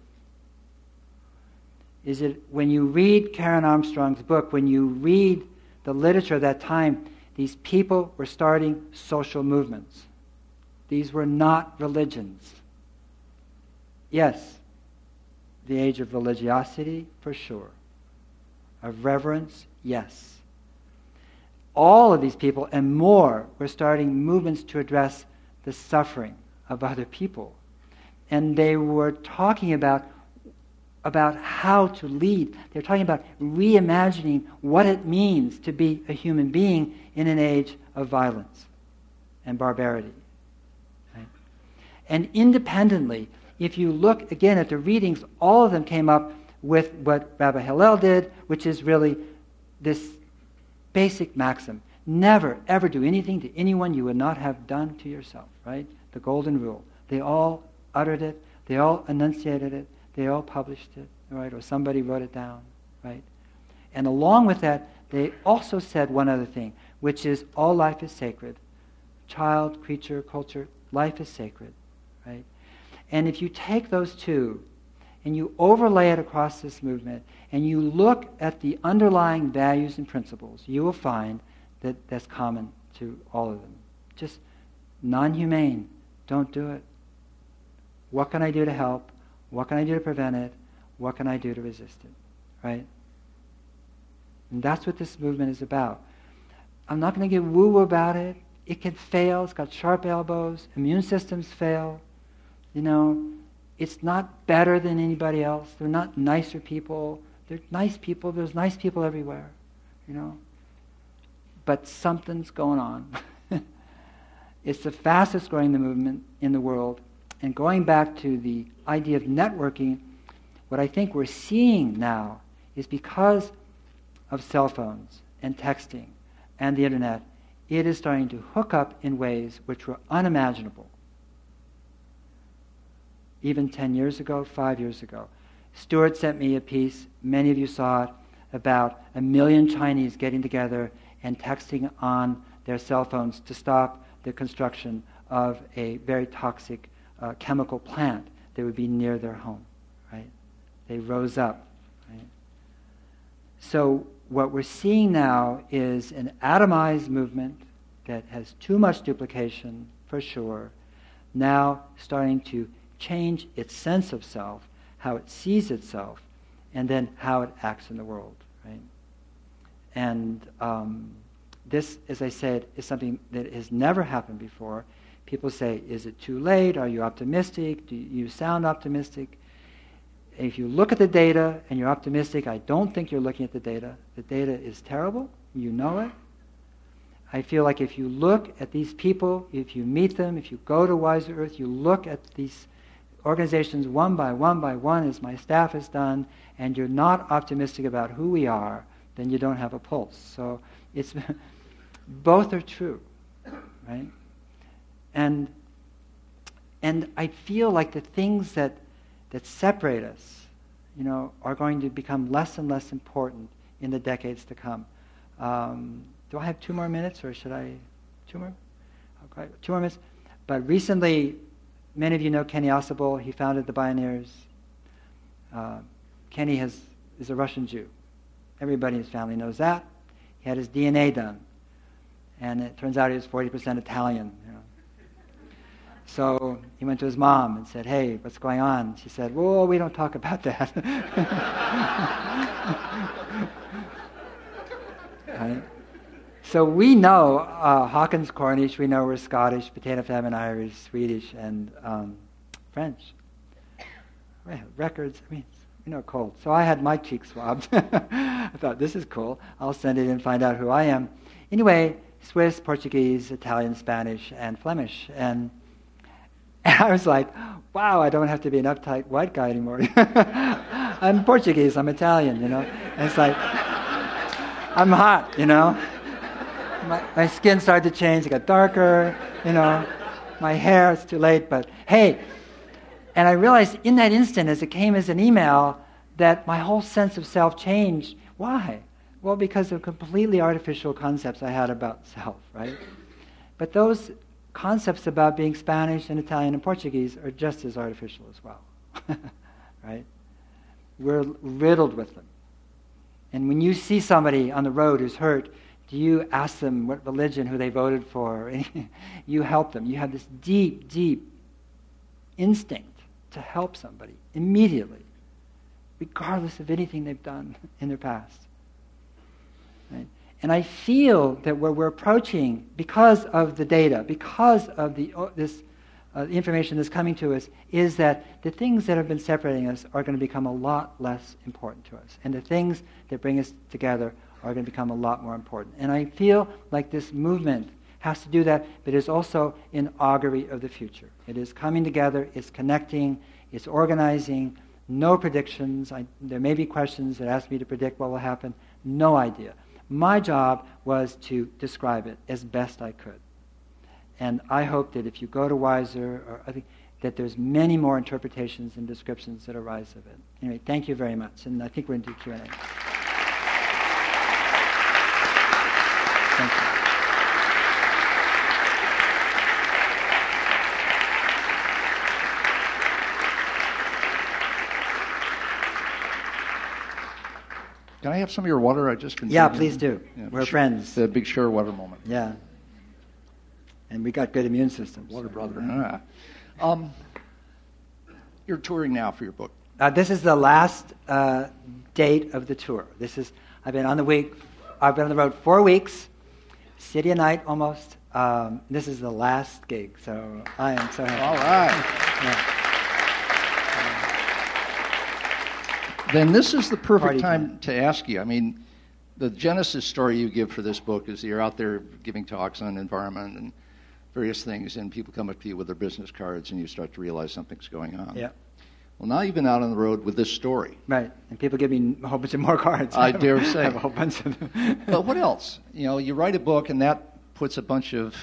is it when you read Karen Armstrong's book, when you read the literature of that time, these people were starting social movements. These were not religions. Yes, the age of religiosity, for sure. Of reverence, yes. all of these people and more were starting movements to address the suffering of other people. And they were talking about, about how to lead. They're talking about reimagining what it means to be a human being in an age of violence and barbarity. And independently, if you look again at the readings, all of them came up with what Rabbi Hillel did, which is really this basic maxim never, ever do anything to anyone you would not have done to yourself, right? The golden rule. They all uttered it, they all enunciated it, they all published it, right? Or somebody wrote it down, right? And along with that, they also said one other thing, which is all life is sacred. Child, creature, culture, life is sacred, right? And if you take those two and you overlay it across this movement and you look at the underlying values and principles, you will find that that's common to all of them. Just non humane, don't do it. What can I do to help? What can I do to prevent it? What can I do to resist it? Right? And that's what this movement is about. I'm not going to get woo woo about it. It can fail. It's got sharp elbows. Immune systems fail. You know, it's not better than anybody else. They're not nicer people. They're nice people. There's nice people everywhere. You know, but something's going on. it's the fastest growing movement in the world. And going back to the idea of networking, what I think we're seeing now is because of cell phones and texting and the internet, it is starting to hook up in ways which were unimaginable even 10 years ago, five years ago. Stewart sent me a piece, many of you saw it, about a million Chinese getting together and texting on their cell phones to stop the construction of a very toxic uh, chemical plant that would be near their home. Right? They rose up. Right? So what we're seeing now is an atomized movement that has too much duplication, for sure, now starting to change its sense of self, how it sees itself, and then how it acts in the world. Right? And um, this, as I said, is something that has never happened before. People say, Is it too late? Are you optimistic? Do you sound optimistic? If you look at the data and you're optimistic, I don't think you're looking at the data. The data is terrible. You know it. I feel like if you look at these people, if you meet them, if you go to Wiser Earth, you look at these organizations one by one by one, as my staff has done, and you're not optimistic about who we are, then you don't have a pulse. So it's both are true, right? And and I feel like the things that that separate us, you know, are going to become less and less important in the decades to come. Um, do I have two more minutes, or should I? Two more? Okay, two more minutes. But recently, many of you know Kenny Ausubel. He founded the Bioneers. Uh, Kenny has, is a Russian Jew. Everybody in his family knows that. He had his DNA done. And it turns out he was 40% Italian. You know. So he went to his mom and said, Hey, what's going on? She said, Whoa, we don't talk about that. So we know uh, Hawkens Cornish, we know we're Scottish, Potato Famine Irish, Swedish, and um, French. Records, I mean, we know cold. So I had my cheek swabbed. I thought, this is cool. I'll send it and find out who I am. Anyway, Swiss, Portuguese, Italian, Spanish, and Flemish. And, and I was like, wow, I don't have to be an uptight white guy anymore. I'm Portuguese, I'm Italian, you know. And it's like, I'm hot, you know my, my skin started to change. It got darker, you know. My hair, it's too late, but hey. And I realized in that instant, as it came as an email, that my whole sense of self changed. Why? Well, because of completely artificial concepts I had about self, right? But those concepts about being Spanish and Italian and Portuguese are just as artificial as well, right? We're riddled with them. And when you see somebody on the road who's hurt, do you ask them what religion, who they voted for? you help them. You have this deep, deep instinct to help somebody immediately, regardless of anything they've done in their past. Right? And I feel that where we're approaching, because of the data, because of the, this uh, information that's coming to us, is that the things that have been separating us are going to become a lot less important to us. And the things that bring us together are going to become a lot more important. And I feel like this movement has to do that, but is also an augury of the future. It is coming together, it's connecting, it's organizing. No predictions. I, there may be questions that ask me to predict what will happen. No idea. My job was to describe it as best I could. And I hope that if you go to Wiser, or I think that there's many more interpretations and descriptions that arise of it. Anyway, thank you very much. And I think we're going to do Q&A. Thank you. Can I have some of your water? I just been Yeah, please do. Yeah, We're sure. friends. The big share water moment. Yeah. And we got good immune systems. Water brother. Ah. Um, you're touring now for your book. Uh, this is the last uh, date of the tour. This is I've been on the week. I've been on the road four weeks, city of night almost. Um, this is the last gig, so I am so happy. All right. Yeah. Then this is the perfect time time. to ask you. I mean, the genesis story you give for this book is you're out there giving talks on environment and various things, and people come up to you with their business cards, and you start to realize something's going on. Yeah. Well, now you've been out on the road with this story. Right. And people give me a whole bunch of more cards. I dare say. I have a whole bunch of them. But what else? You know, you write a book, and that puts a bunch of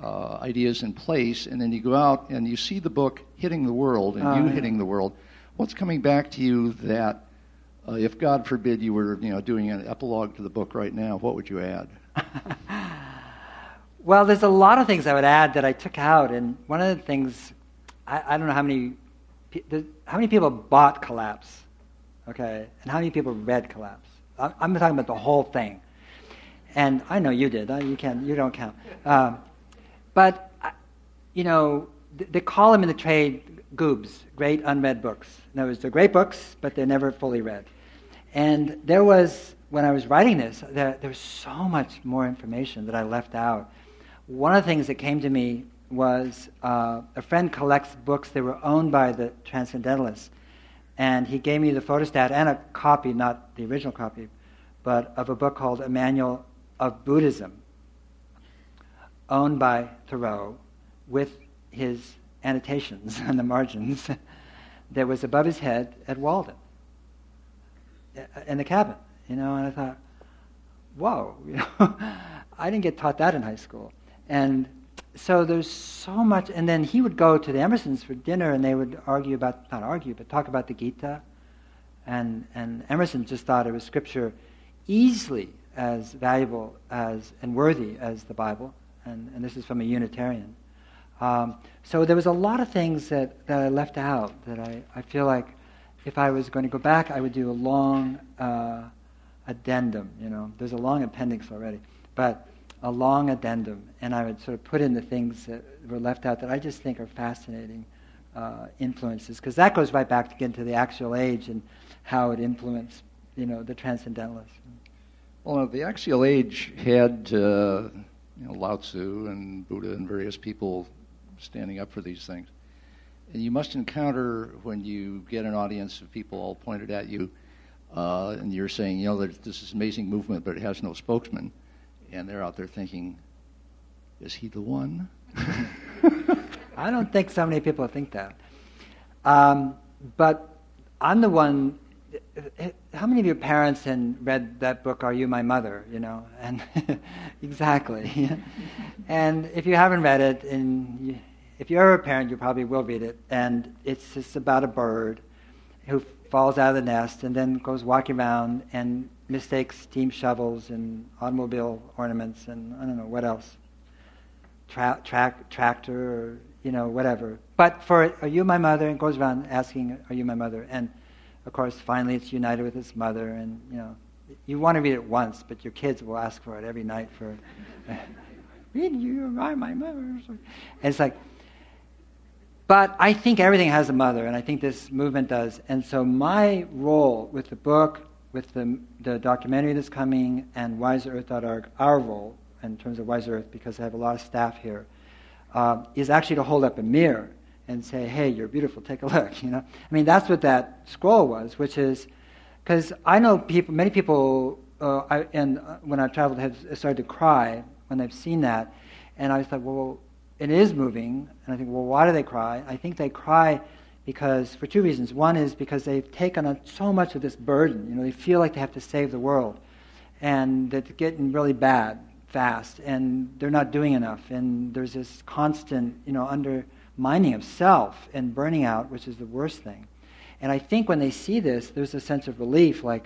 uh, ideas in place, and then you go out and you see the book hitting the world, and Oh, you yeah. hitting the world. What's coming back to you that, uh, if God forbid you were, you know, doing an epilogue to the book right now, what would you add? Well, there's a lot of things I would add that I took out, and one of the things I, I don't know how many how many people bought Collapse, okay, and how many people read Collapse. I, I'm talking about the whole thing, and I know you did. You can you don't count, um, but you know they call them in the trade goobs, great unread books. In other words, they're great books, but they're never fully read. And there was, when I was writing this, there, there was so much more information that I left out. One of the things that came to me was uh, a friend collects books that were owned by the Transcendentalists. And he gave me the photostat and a copy, not the original copy, but of a book called A Manual of Buddhism, owned by Thoreau, with his annotations on the margins that was above his head at Walden in the cabin, you know, and I thought, whoa, you know, I didn't get taught that in high school. And so there's so much, and then he would go to the Emersons for dinner and they would argue about, not argue, but talk about the Gita. And, and Emerson just thought it was scripture easily as valuable as, and worthy as the Bible. And, and this is from a Unitarian. Um, so there was a lot of things that, that I left out that I, I feel like if I was going to go back, I would do a long uh, addendum. You know, there's a long appendix already, but a long addendum, and I would sort of put in the things that were left out that I just think are fascinating uh, influences, because that goes right back again to the axial age and how it influenced, you know, the transcendentalists. Well, the axial age had uh, you know, Lao Tzu and Buddha and various people standing up for these things. And you must encounter when you get an audience of people all pointed at you, uh, and you're saying, you know, this is amazing movement, but it has no spokesman, and they're out there thinking, is he the one? I don't think so many people think that. Um, but I'm the one. How many of your parents and read that book, Are You My Mother? You know, and exactly. and if you haven't read it, and if you're a parent, you probably will read it. And it's just about a bird who falls out of the nest and then goes walking around and mistakes steam shovels and automobile ornaments and I don't know what else tra- track, tractor or you know whatever. But for are you my mother? And goes around asking, are you my mother? And of course, finally, it's united with its mother. And you know, you want to read it once, but your kids will ask for it every night for. read you are my mother. And it's like. But I think everything has a mother, and I think this movement does. And so my role with the book with the, the documentary that's coming and wiserearth.org, our role in terms of Wiser Earth, because I have a lot of staff here, uh, is actually to hold up a mirror and say, "Hey, you're beautiful. Take a look." You know, I mean, that's what that scroll was, which is because I know people, many people, uh, I, and uh, when I've traveled, have started to cry when they've seen that, and I thought, well, it is moving, and I think, well, why do they cry? I think they cry because for two reasons. One is because they've taken on so much of this burden. You know, they feel like they have to save the world, and it's getting really bad fast, and they're not doing enough, and there's this constant, you know, undermining of self and burning out, which is the worst thing. And I think when they see this, there's a sense of relief, like,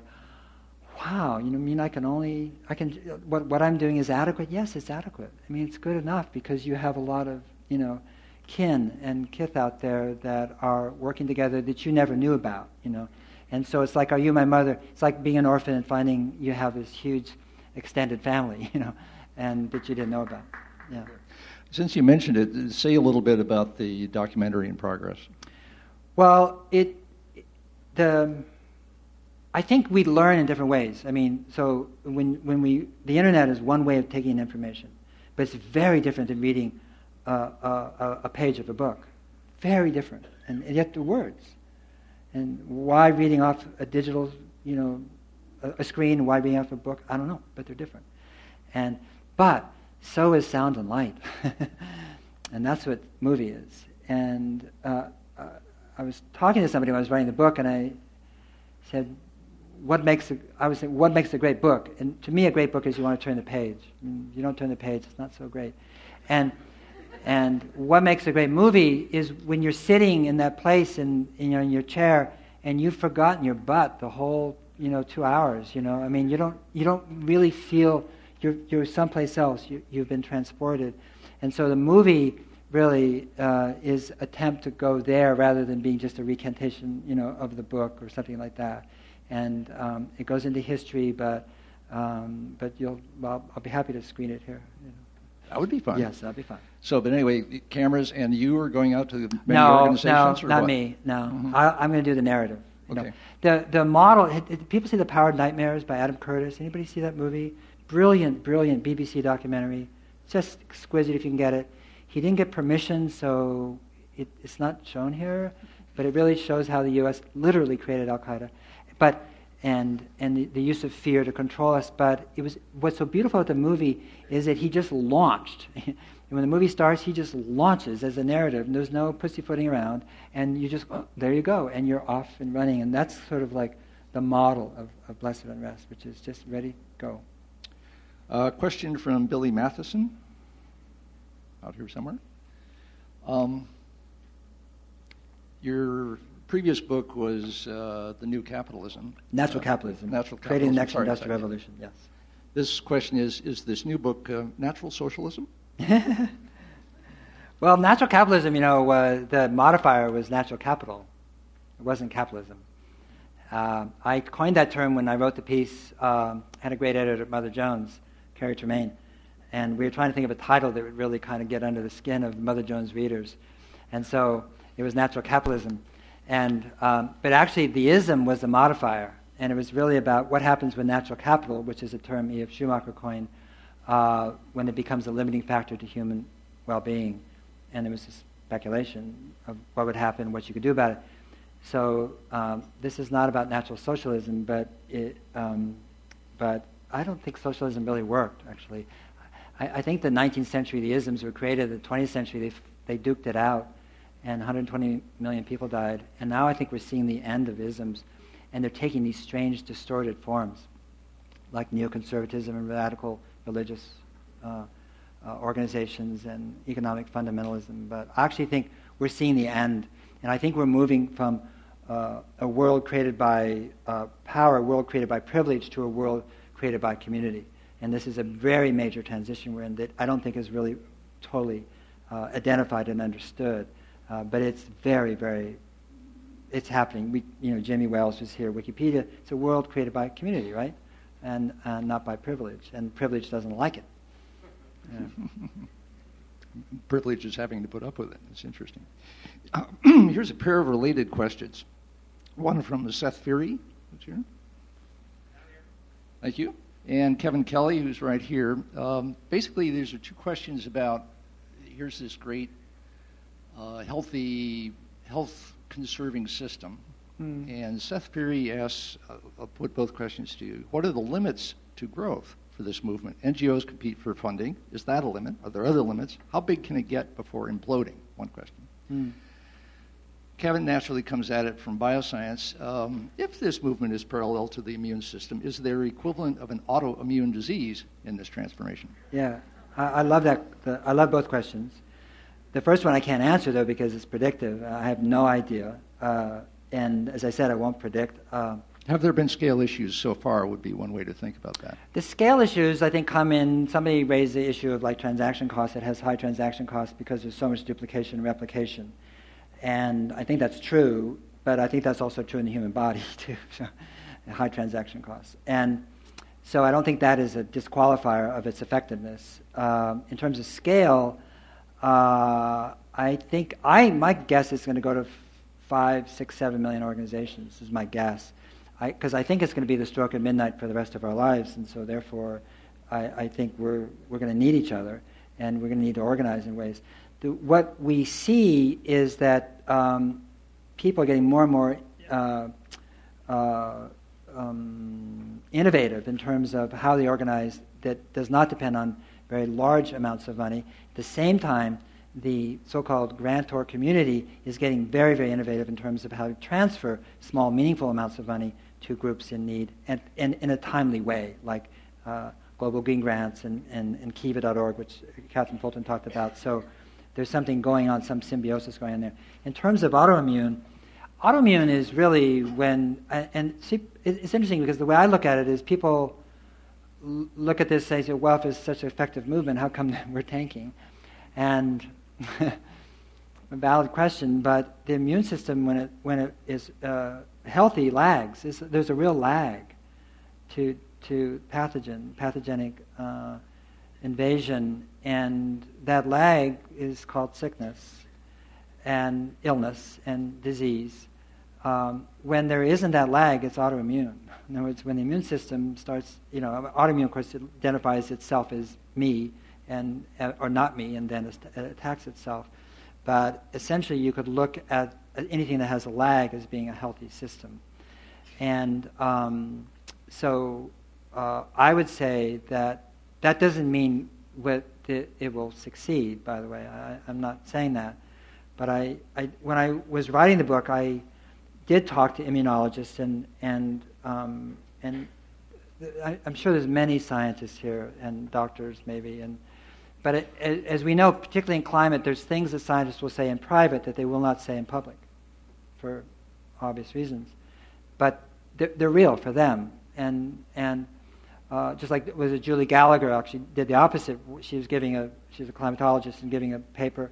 wow, you know, I mean, I can only, I can, what, what I'm doing is adequate. Yes, it's adequate. I mean, it's good enough because you have a lot of, you know, kin and kith out there that are working together that you never knew about, you know. And so it's like, are you my mother? It's like being an orphan and finding you have this huge extended family, you know, and that you didn't know about. Yeah. Since you mentioned it, say a little bit about the documentary in progress. Well, it the I think we learn in different ways. I mean, so when when we the internet is one way of taking information, but it's very different than reading a, a, page of a book. Very different, and, and yet the words. And why reading off a digital, you know, a, a screen? Why reading off a book? I don't know, but they're different. And but so is sound and light, and that's what movie is. And uh, uh, I was talking to somebody when I was writing the book, and I said, "What makes a, I was saying, what makes a great book?" And to me, a great book is you want to turn the page. I mean, you don't turn the page; it's not so great. And and what makes a great movie is when you're sitting in that place in, in your chair and you've forgotten your butt the whole you know two hours. You know, I mean, you don't you don't really feel you're you're someplace else. You, you've been transported, and so the movie really uh, is attempt to go there rather than being just a recantation, you know, of the book or something like that. And um, it goes into history, but um, but you'll well, I'll be happy to screen it here. That would be fun. Yes, that'd be fun. So, but anyway, cameras, and you are going out to many no, organizations? No, not what? me. No, mm-hmm. I, am going to do the narrative. Okay. Know. The the model. It, it, people see the Power of Nightmares by Adam Curtis. Anybody see that movie? Brilliant, brilliant BBC documentary. Just exquisite if you can get it. He didn't get permission, so it, it's not shown here. But it really shows how the U.S. literally created Al Qaeda. But and, and the, the, use of fear to control us. But it was what's so beautiful about the movie is that he just launched. and when the movie starts, he just launches as a narrative, and there's no pussyfooting around, and you just oh, there you go, and you're off and running, and that's sort of like the model of, of blessed unrest, which is just ready, go. Uh, question from Billy Matheson, out here somewhere. Um, your previous book was uh, The New Capitalism. Natural Capitalism. Natural Creating Capitalism. the Next Sorry, Industrial Revolution, yes. This question is Is this new book uh, Natural Socialism? well, natural capitalism, you know, uh, the modifier was natural capital. It wasn't capitalism. Uh, I coined that term when I wrote the piece. Um, had a great editor, Mother Jones, Carrie Tremaine, and we were trying to think of a title that would really kind of get under the skin of Mother Jones readers. And so it was natural capitalism. And, um, but actually, the ism was a modifier, and it was really about what happens with natural capital, which is a term E.F. Schumacher coined, uh, when it becomes a limiting factor to human well being. And there was this speculation of what would happen, what you could do about it. So um, this is not about natural socialism, but, it, um, but I don't think socialism really worked, actually. I, I, think the 19th century, the isms were created, the 20th century, they, they duked it out and 120 million people died. And now I think we're seeing the end of isms, and they're taking these strange, distorted forms, like neoconservatism and radical religious uh, uh, organizations and economic fundamentalism. But I actually think we're seeing the end, and I think we're moving from uh, a world created by uh, power, a world created by privilege, to a world created by community. And this is a very major transition we're in that I don't think is really totally uh, identified and understood. Uh, but it's very, very, it's happening. We, you know, Jimmy Wales was here. Wikipedia, it's a world created by community, right? And uh, not by privilege. And privilege doesn't like it. Yeah. privilege is having to put up with it. It's interesting. Uh, here's a pair of related questions. One from Seth Fury, who's here. Thank you. And Kevin Kelly, who's right here. Um, basically, these are two questions about here's this great, uh, healthy, health conserving system. Mm. And Seth Peary asks, uh, I'll put both questions to you. What are the limits to growth for this movement? NGOs compete for funding. Is that a limit? Are there other limits? How big can it get before imploding? One question. Mm. Kevin naturally comes at it from bioscience. Um, if this movement is parallel to the immune system, is there equivalent of an autoimmune disease in this transformation? Yeah, I, I love that. The, I love both questions. The first one I can't answer though because it's predictive. I have no idea, uh, and as I said, I won't predict. Uh, have there been scale issues so far? Would be one way to think about that. The scale issues, I think, come in. Somebody raised the issue of like transaction costs. It has high transaction costs because there's so much duplication and replication. And I think that's true, but I think that's also true in the human body, too. So, high transaction costs. And so I don't think that is a disqualifier of its effectiveness. Um, in terms of scale, uh, I think I my guess is going to go to five, six, seven million organizations. Is my guess, because I, I, think it's going to be the stroke at midnight for the rest of our lives, and so therefore, I, I think we're we're going to need each other, and we're going to need to organize in ways the, what we see is that um, people are getting more and more uh, uh, um, innovative in terms of how they organize that does not depend on very large amounts of money. At the same time, the so-called grantor community is getting very, very innovative in terms of how to transfer small, meaningful amounts of money to groups in need and, and in a timely way, like uh, Global Green Grants and, and, and Kiva.org, which Katherine Fulton talked about. So there's something going on, some symbiosis going on there. In terms of autoimmune, autoimmune is really when, and see, it's interesting because the way I look at it is people look at this and say, well, if it's such an effective movement, how come we're tanking? And a valid question, but the immune system, when it, when it is uh, healthy, lags. It's, there's a real lag to, to pathogen, pathogenic uh, invasion, and that lag is called sickness and illness and disease. Um, when there isn't that lag, it's autoimmune. In other words, when the immune system starts, you know, autoimmune, of course, identifies itself as me and uh, or not me, and then it attacks itself. But essentially, you could look at anything that has a lag as being a healthy system. And um, so uh, I would say that that doesn't mean that it will succeed, by the way. I, am not saying that. But I, I, when I was writing the book, I did talk to immunologists, and, and, um, and I, am sure there's many scientists here and doctors, maybe. And, but it, as we know, particularly in climate, there's things that scientists will say in private that they will not say in public for obvious reasons. But they're, they're real for them. And, and uh, just like was it Julie Gallagher actually did the opposite. She was giving a she's a climatologist and giving a paper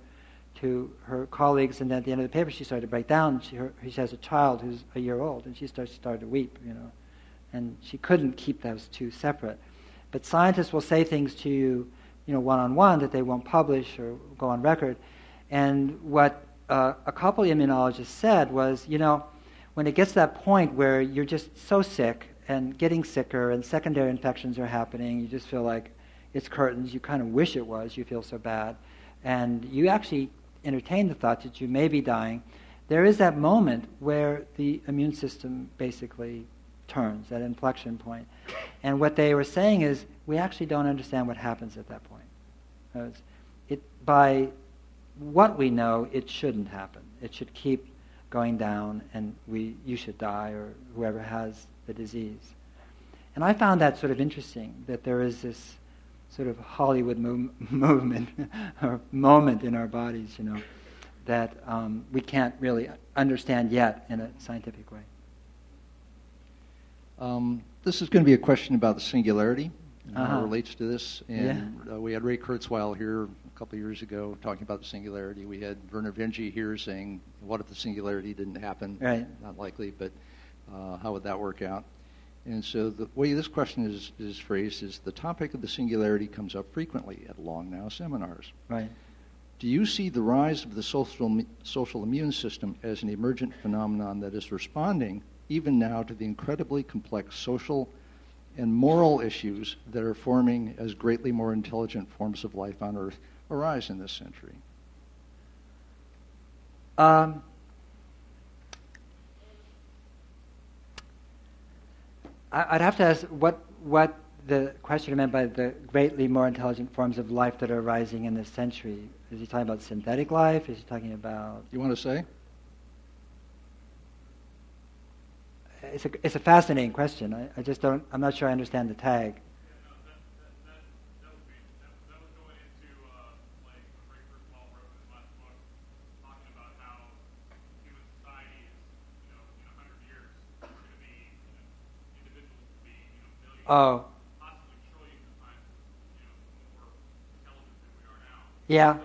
to her colleagues, and then at the end of the paper she started to break down. She, her, she has a child who's a year old, and she starts started to weep, you know, and she couldn't keep those two separate. But scientists will say things to you, you know, one on one that they won't publish or go on record. And what uh, a couple immunologists said was, you know, when it gets to that point where you're just so sick and getting sicker and secondary infections are happening. You just feel like it's curtains. You kind of wish it was. You feel so bad. And you actually entertain the thought that you may be dying. There is that moment where the immune system basically turns, that inflection point. And what they were saying is, we actually don't understand what happens at that point. It, by what we know, it shouldn't happen. It should keep going down, and we, you should die, or whoever has the disease. And I found that sort of interesting that there is this sort of Hollywood move, movement or moment in our bodies, you know, that um, we can't really understand yet in a scientific way. Um, this is going to be a question about the singularity and uh-huh. how it relates to this. And yeah. uh, we had Ray Kurzweil here a couple of years ago talking about the singularity. We had Vernor Vinge here saying, "What if the singularity didn't happen?" Right. Not likely, but uh, how would that work out? And so the way this question is, is phrased is the topic of the singularity comes up frequently at Long Now seminars. Right. Do you see the rise of the social, social immune system as an emergent phenomenon that is responding even now to the incredibly complex social and moral issues that are forming as greatly more intelligent forms of life on Earth arise in this century? Um, I, would have to ask what what the question meant by the greatly more intelligent forms of life that are arising in this century. Is he talking about synthetic life? Is he talking about? You want to say? It's a it's a fascinating question. I, I just don't. I'm not sure I understand the tag. Oh. Yeah.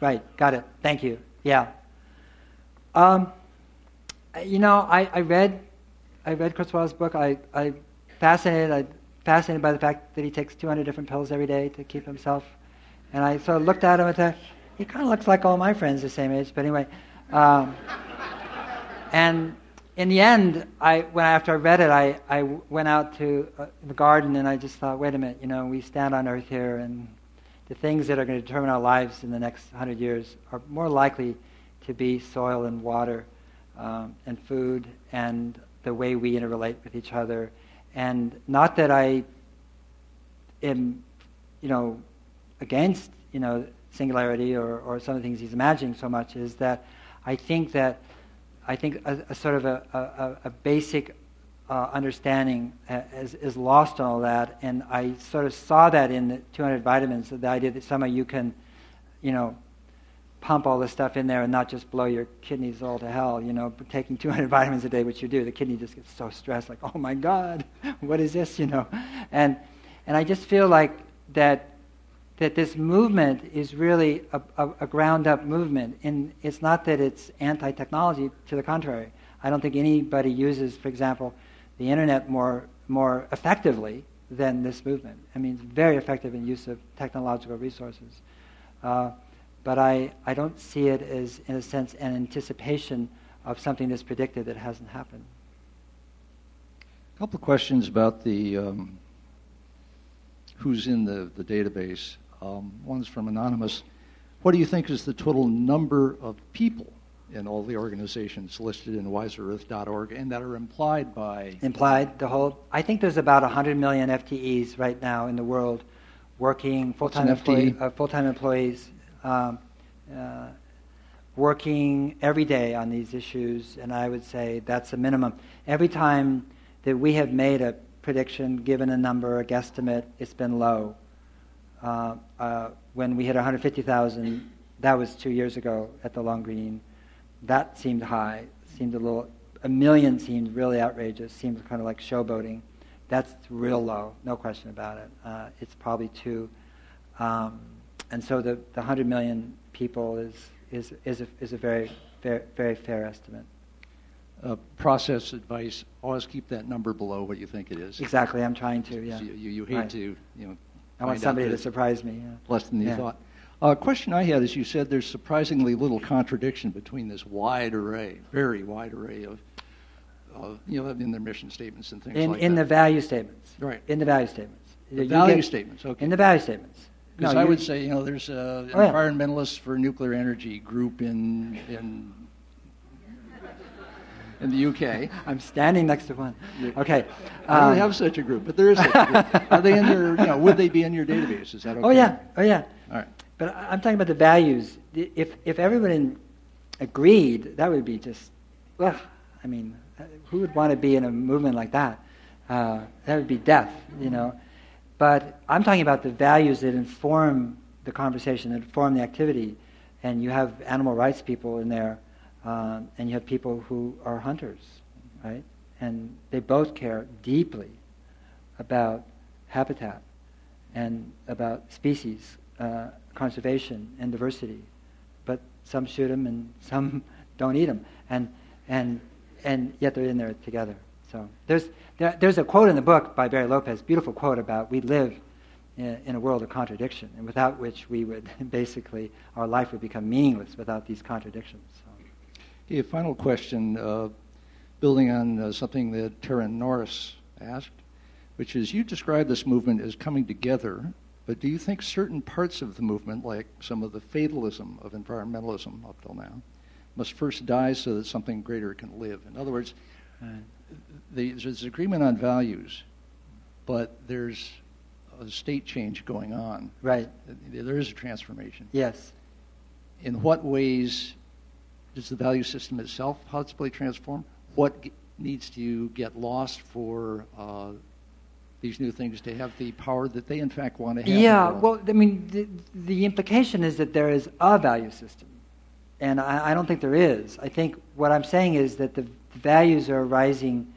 Right, got it. Thank you. Yeah. Um, you know, I, I read I read Chris Kurzweil's book. I I fascinated I fascinated by the fact that he takes 200 different pills every day to keep himself. And I sort of looked at him and said, he kind of looks like all my friends the same age. But anyway, um, and in the end, I, when after I read it, I, I went out to uh, the garden and I just thought, wait a minute, you know, we stand on earth here, and the things that are going to determine our lives in the next hundred years are more likely to be soil and water um, and food and the way we interrelate with each other. And not that I am, you know, against, you know, singularity or, or some of the things he's imagining so much, is that I think that I think a, a sort of a, a, a basic uh, understanding is, is lost on all that. And I sort of saw that in the 200 vitamins, the idea that somehow you can, you know, pump all this stuff in there and not just blow your kidneys all to hell, you know, taking 200 vitamins a day, which you do. The kidney just gets so stressed, like, oh my God, what is this, you know? And, and I just feel like that that this movement is really a, a, a ground up movement. And it's not that it's anti technology, to the contrary. I don't think anybody uses, for example, the internet more, more effectively than this movement. I mean, it's very effective in use of technological resources. Uh, but I, I don't see it as, in a sense, an anticipation of something that's predicted that hasn't happened. A couple of questions about the um, who's in the, the database. Um, one's from Anonymous. What do you think is the total number of people in all the organizations listed in wiserearth.org and that are implied by. Implied, the whole. I think there's about 100 million FTEs right now in the world working, full time employee, uh, full-time employees. Um, uh, working every day on these issues, and I would say that's a minimum. Every time that we have made a prediction, given a number, a guesstimate, it's been low. Uh, uh, when we hit 150,000, that was two years ago at the Long Green. That seemed high, seemed a little, a million seemed really outrageous, seemed kind of like showboating. That's real low, no question about it. Uh, it's probably two. Um, and so the, the 100 million people is, is, is, a, is a very, very, very fair estimate. Uh, process advice, always keep that number below what you think it is. Exactly, I'm trying to, yeah. So you, you, hate right. to, you know, I want somebody to surprise me. Yeah. Less than you yeah. thought. A uh, question I had is you said there's surprisingly little contradiction between this wide array, very wide array of, uh, you know, in their mission statements and things in, like in that. the value statements. Right. In the value statements. The value get, statements, okay. In the value statements. Because no, I would say, you know, there's an oh, environmentalist yeah. for nuclear energy group in in in the UK. I'm standing next to one. Okay. I don't um, have such a group, but there is such a group. Are they in your, you know, would they be in your database? Is that okay? Oh, yeah. Oh, yeah. All right. But I'm talking about the values. If, if everyone agreed, that would be just, well, I mean, who would want to be in a movement like that? Uh, that would be death, you know. But I'm talking about the values that inform the conversation, that inform the activity. And you have animal rights people in there um, and you have people who are hunters, right? And they both care deeply about habitat and about species uh, conservation and diversity. But some shoot them and some don't eat them. And, and, and yet they're in there together. So there's, there, there's a quote in the book by Barry Lopez, beautiful quote about we live in, in a world of contradiction, and without which we would basically, our life would become meaningless without these contradictions. A final question. Uh, building on uh, something that Taryn Norris asked, which is you describe this movement as coming together, but do you think certain parts of the movement, like some of the fatalism of environmentalism up till now, must first die so that something greater can live? In other words, right. the, there's agreement on values, but there's a state change going on. Right. There is a transformation. Yes. In what ways does the value system itself possibly transform? What needs to get lost for uh, these new things to have the power that they in fact want to have? Yeah, well, I mean, the, the, implication is that there is a value system. And I, I, don't think there is. I think what I'm saying is that the values are arising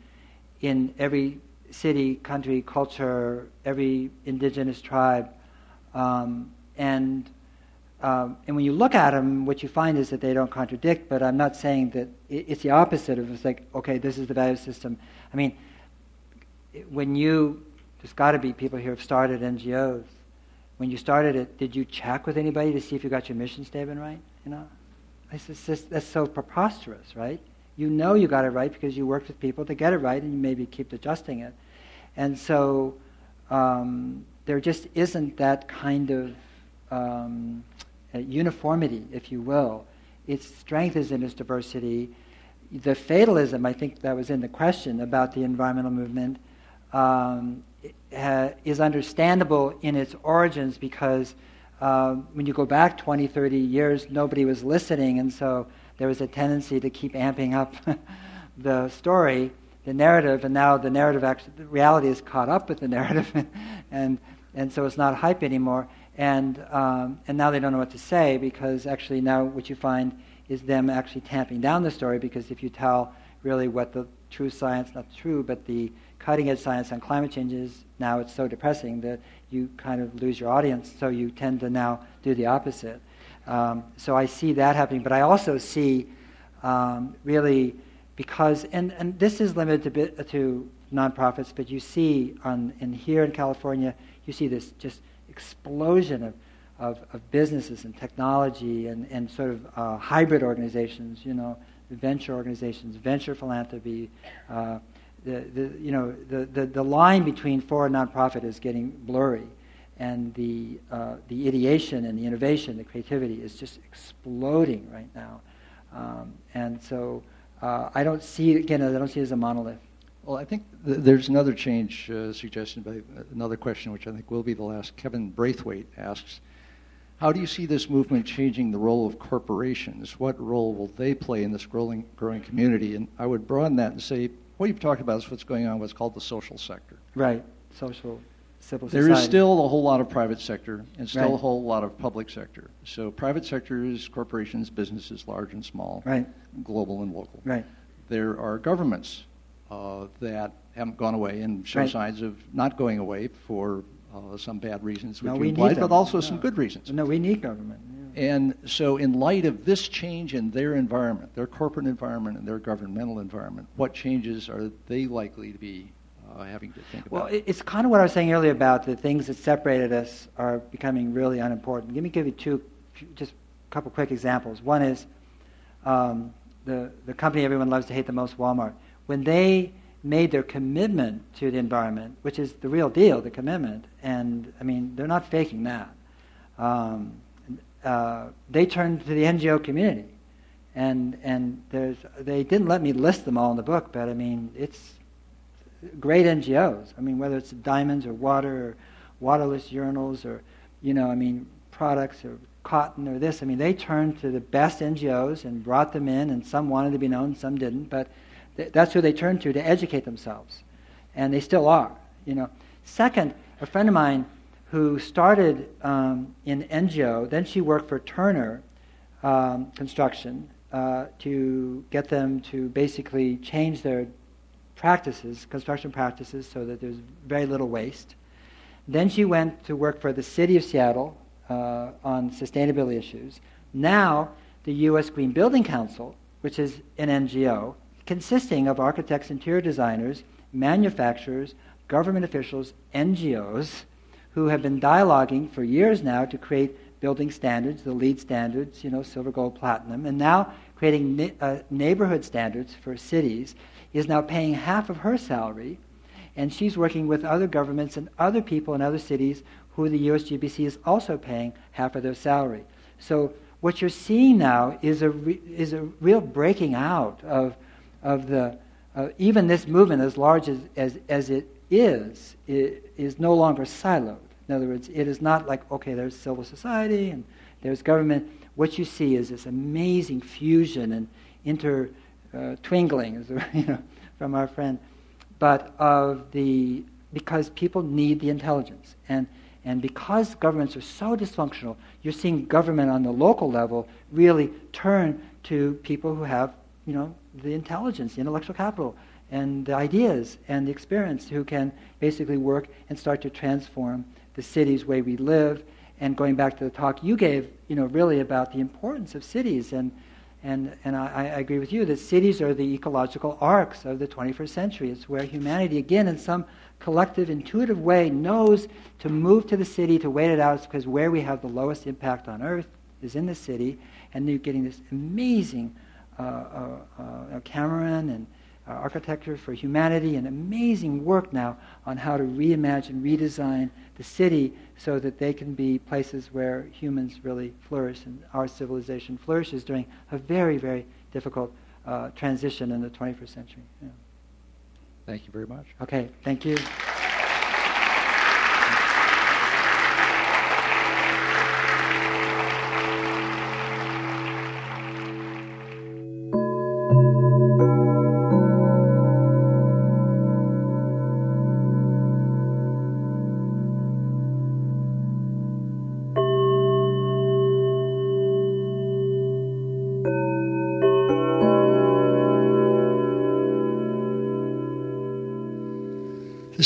in every city, country, culture, every indigenous tribe. Um, and um, and when you look at them, what you find is that they don't contradict, but I'm not saying that it's the opposite of it's like, okay, this is the value system. I mean, when you, there's got to be people here have started NGOs. When you started it, did you check with anybody to see if you got your mission statement right? You know, just, that's so preposterous, right? You know you got it right because you worked with people to get it right, and you maybe keep adjusting it. And so um, there just isn't that kind of um, uh, uniformity, if you will. Its strength is in its diversity. The fatalism, I think that was in the question about the environmental movement, um, uh, is understandable in its origins because um, when you go back 20, 30 years, nobody was listening, and so there was a tendency to keep amping up the story, the narrative, and now the narrative, actually, the reality is caught up with the narrative, and, and so it's not hype anymore and um, and now they don't know what to say because actually now what you find is them actually tamping down the story because if you tell really what the true science, not true, but the cutting edge science on climate change is, now it's so depressing that you kind of lose your audience, so you tend to now do the opposite. Um, so I see that happening, but I also see um, really because, and, and this is limited to, to nonprofits, but you see on, in here in California, you see this just explosion of, of, of businesses and technology and, and sort of uh, hybrid organizations, you know, venture organizations, venture philanthropy. Uh, the, the, you know, the, the, the line between for and nonprofit is getting blurry. And the, uh, the ideation and the innovation, the creativity is just exploding right now. Um, and so uh, I don't see, again, I don't see it as a monolith. Well, I think th- there's another change uh, suggestion by another question, which I think will be the last. Kevin Braithwaite asks, how do you see this movement changing the role of corporations? What role will they play in this growing, growing community? And I would broaden that and say, what you've talked about is what's going on, what's called the social sector. Right, social, civil society. There is still a whole lot of private sector and still right. a whole lot of public sector. So private sector is corporations, businesses, large and small, right. global and local. Right. There are governments uh, that haven't gone away and show right. signs of not going away for uh, some bad reasons, which no, we implied, but also no. some good reasons. No, we need government. Yeah. And so, in light of this change in their environment, their corporate environment and their governmental environment, what changes are they likely to be uh, having to think about? Well, it's kind of what I was saying earlier about the things that separated us are becoming really unimportant. Let me give you two, just a couple quick examples. One is um, the, the company everyone loves to hate the most, Walmart when they made their commitment to the environment, which is the real deal, the commitment, and I mean, they're not faking that. Um, uh, they turned to the NGO community, and and there's they didn't let me list them all in the book, but I mean, it's great NGOs. I mean, whether it's diamonds or water or waterless urinals or you know, I mean, products or cotton or this. I mean, they turned to the best NGOs and brought them in, and some wanted to be known, some didn't, but that's who they turn to to educate themselves, and they still are. You know. Second, a friend of mine who started um, in NGO, then she worked for Turner um, Construction uh, to get them to basically change their practices, construction practices, so that there's very little waste. Then she went to work for the city of Seattle uh, on sustainability issues. Now, the U.S. Green Building Council, which is an NGO, consisting of architects, interior designers, manufacturers, government officials, NGOs, who have been dialoguing for years now to create building standards, the LEED standards, you know, silver, gold, platinum, and now creating uh, neighborhood standards for cities is now paying half of her salary, and she's working with other governments and other people in other cities who the USGBC is also paying half of their salary. So what you're seeing now is a, re- is a real breaking out of, of the, uh, even this movement, as large as, as, as it is, it is no longer siloed. In other words, it is not like, okay, there's civil society and there's government. What you see is this amazing fusion and intertwingling, uh, you know, from our friend, but of the, because people need the intelligence. And and because governments are so dysfunctional, you're seeing government on the local level really turn to people who have, you know, the intelligence, the intellectual capital, and the ideas and the experience who can basically work and start to transform the cities way we live. And going back to the talk you gave, you know, really about the importance of cities and and, and I, I, agree with you that cities are the ecological arks of the 21st century. It's where humanity, again, in some collective, intuitive way knows to move to the city to wait it out because where we have the lowest impact on earth is in the city. And you're getting this amazing Cameron and uh, architecture for humanity and amazing work now on how to reimagine, redesign the city so that they can be places where humans really flourish and our civilization flourishes during a very, very difficult uh, transition in the 21st century. Yeah. Thank you very much. Okay, thank you.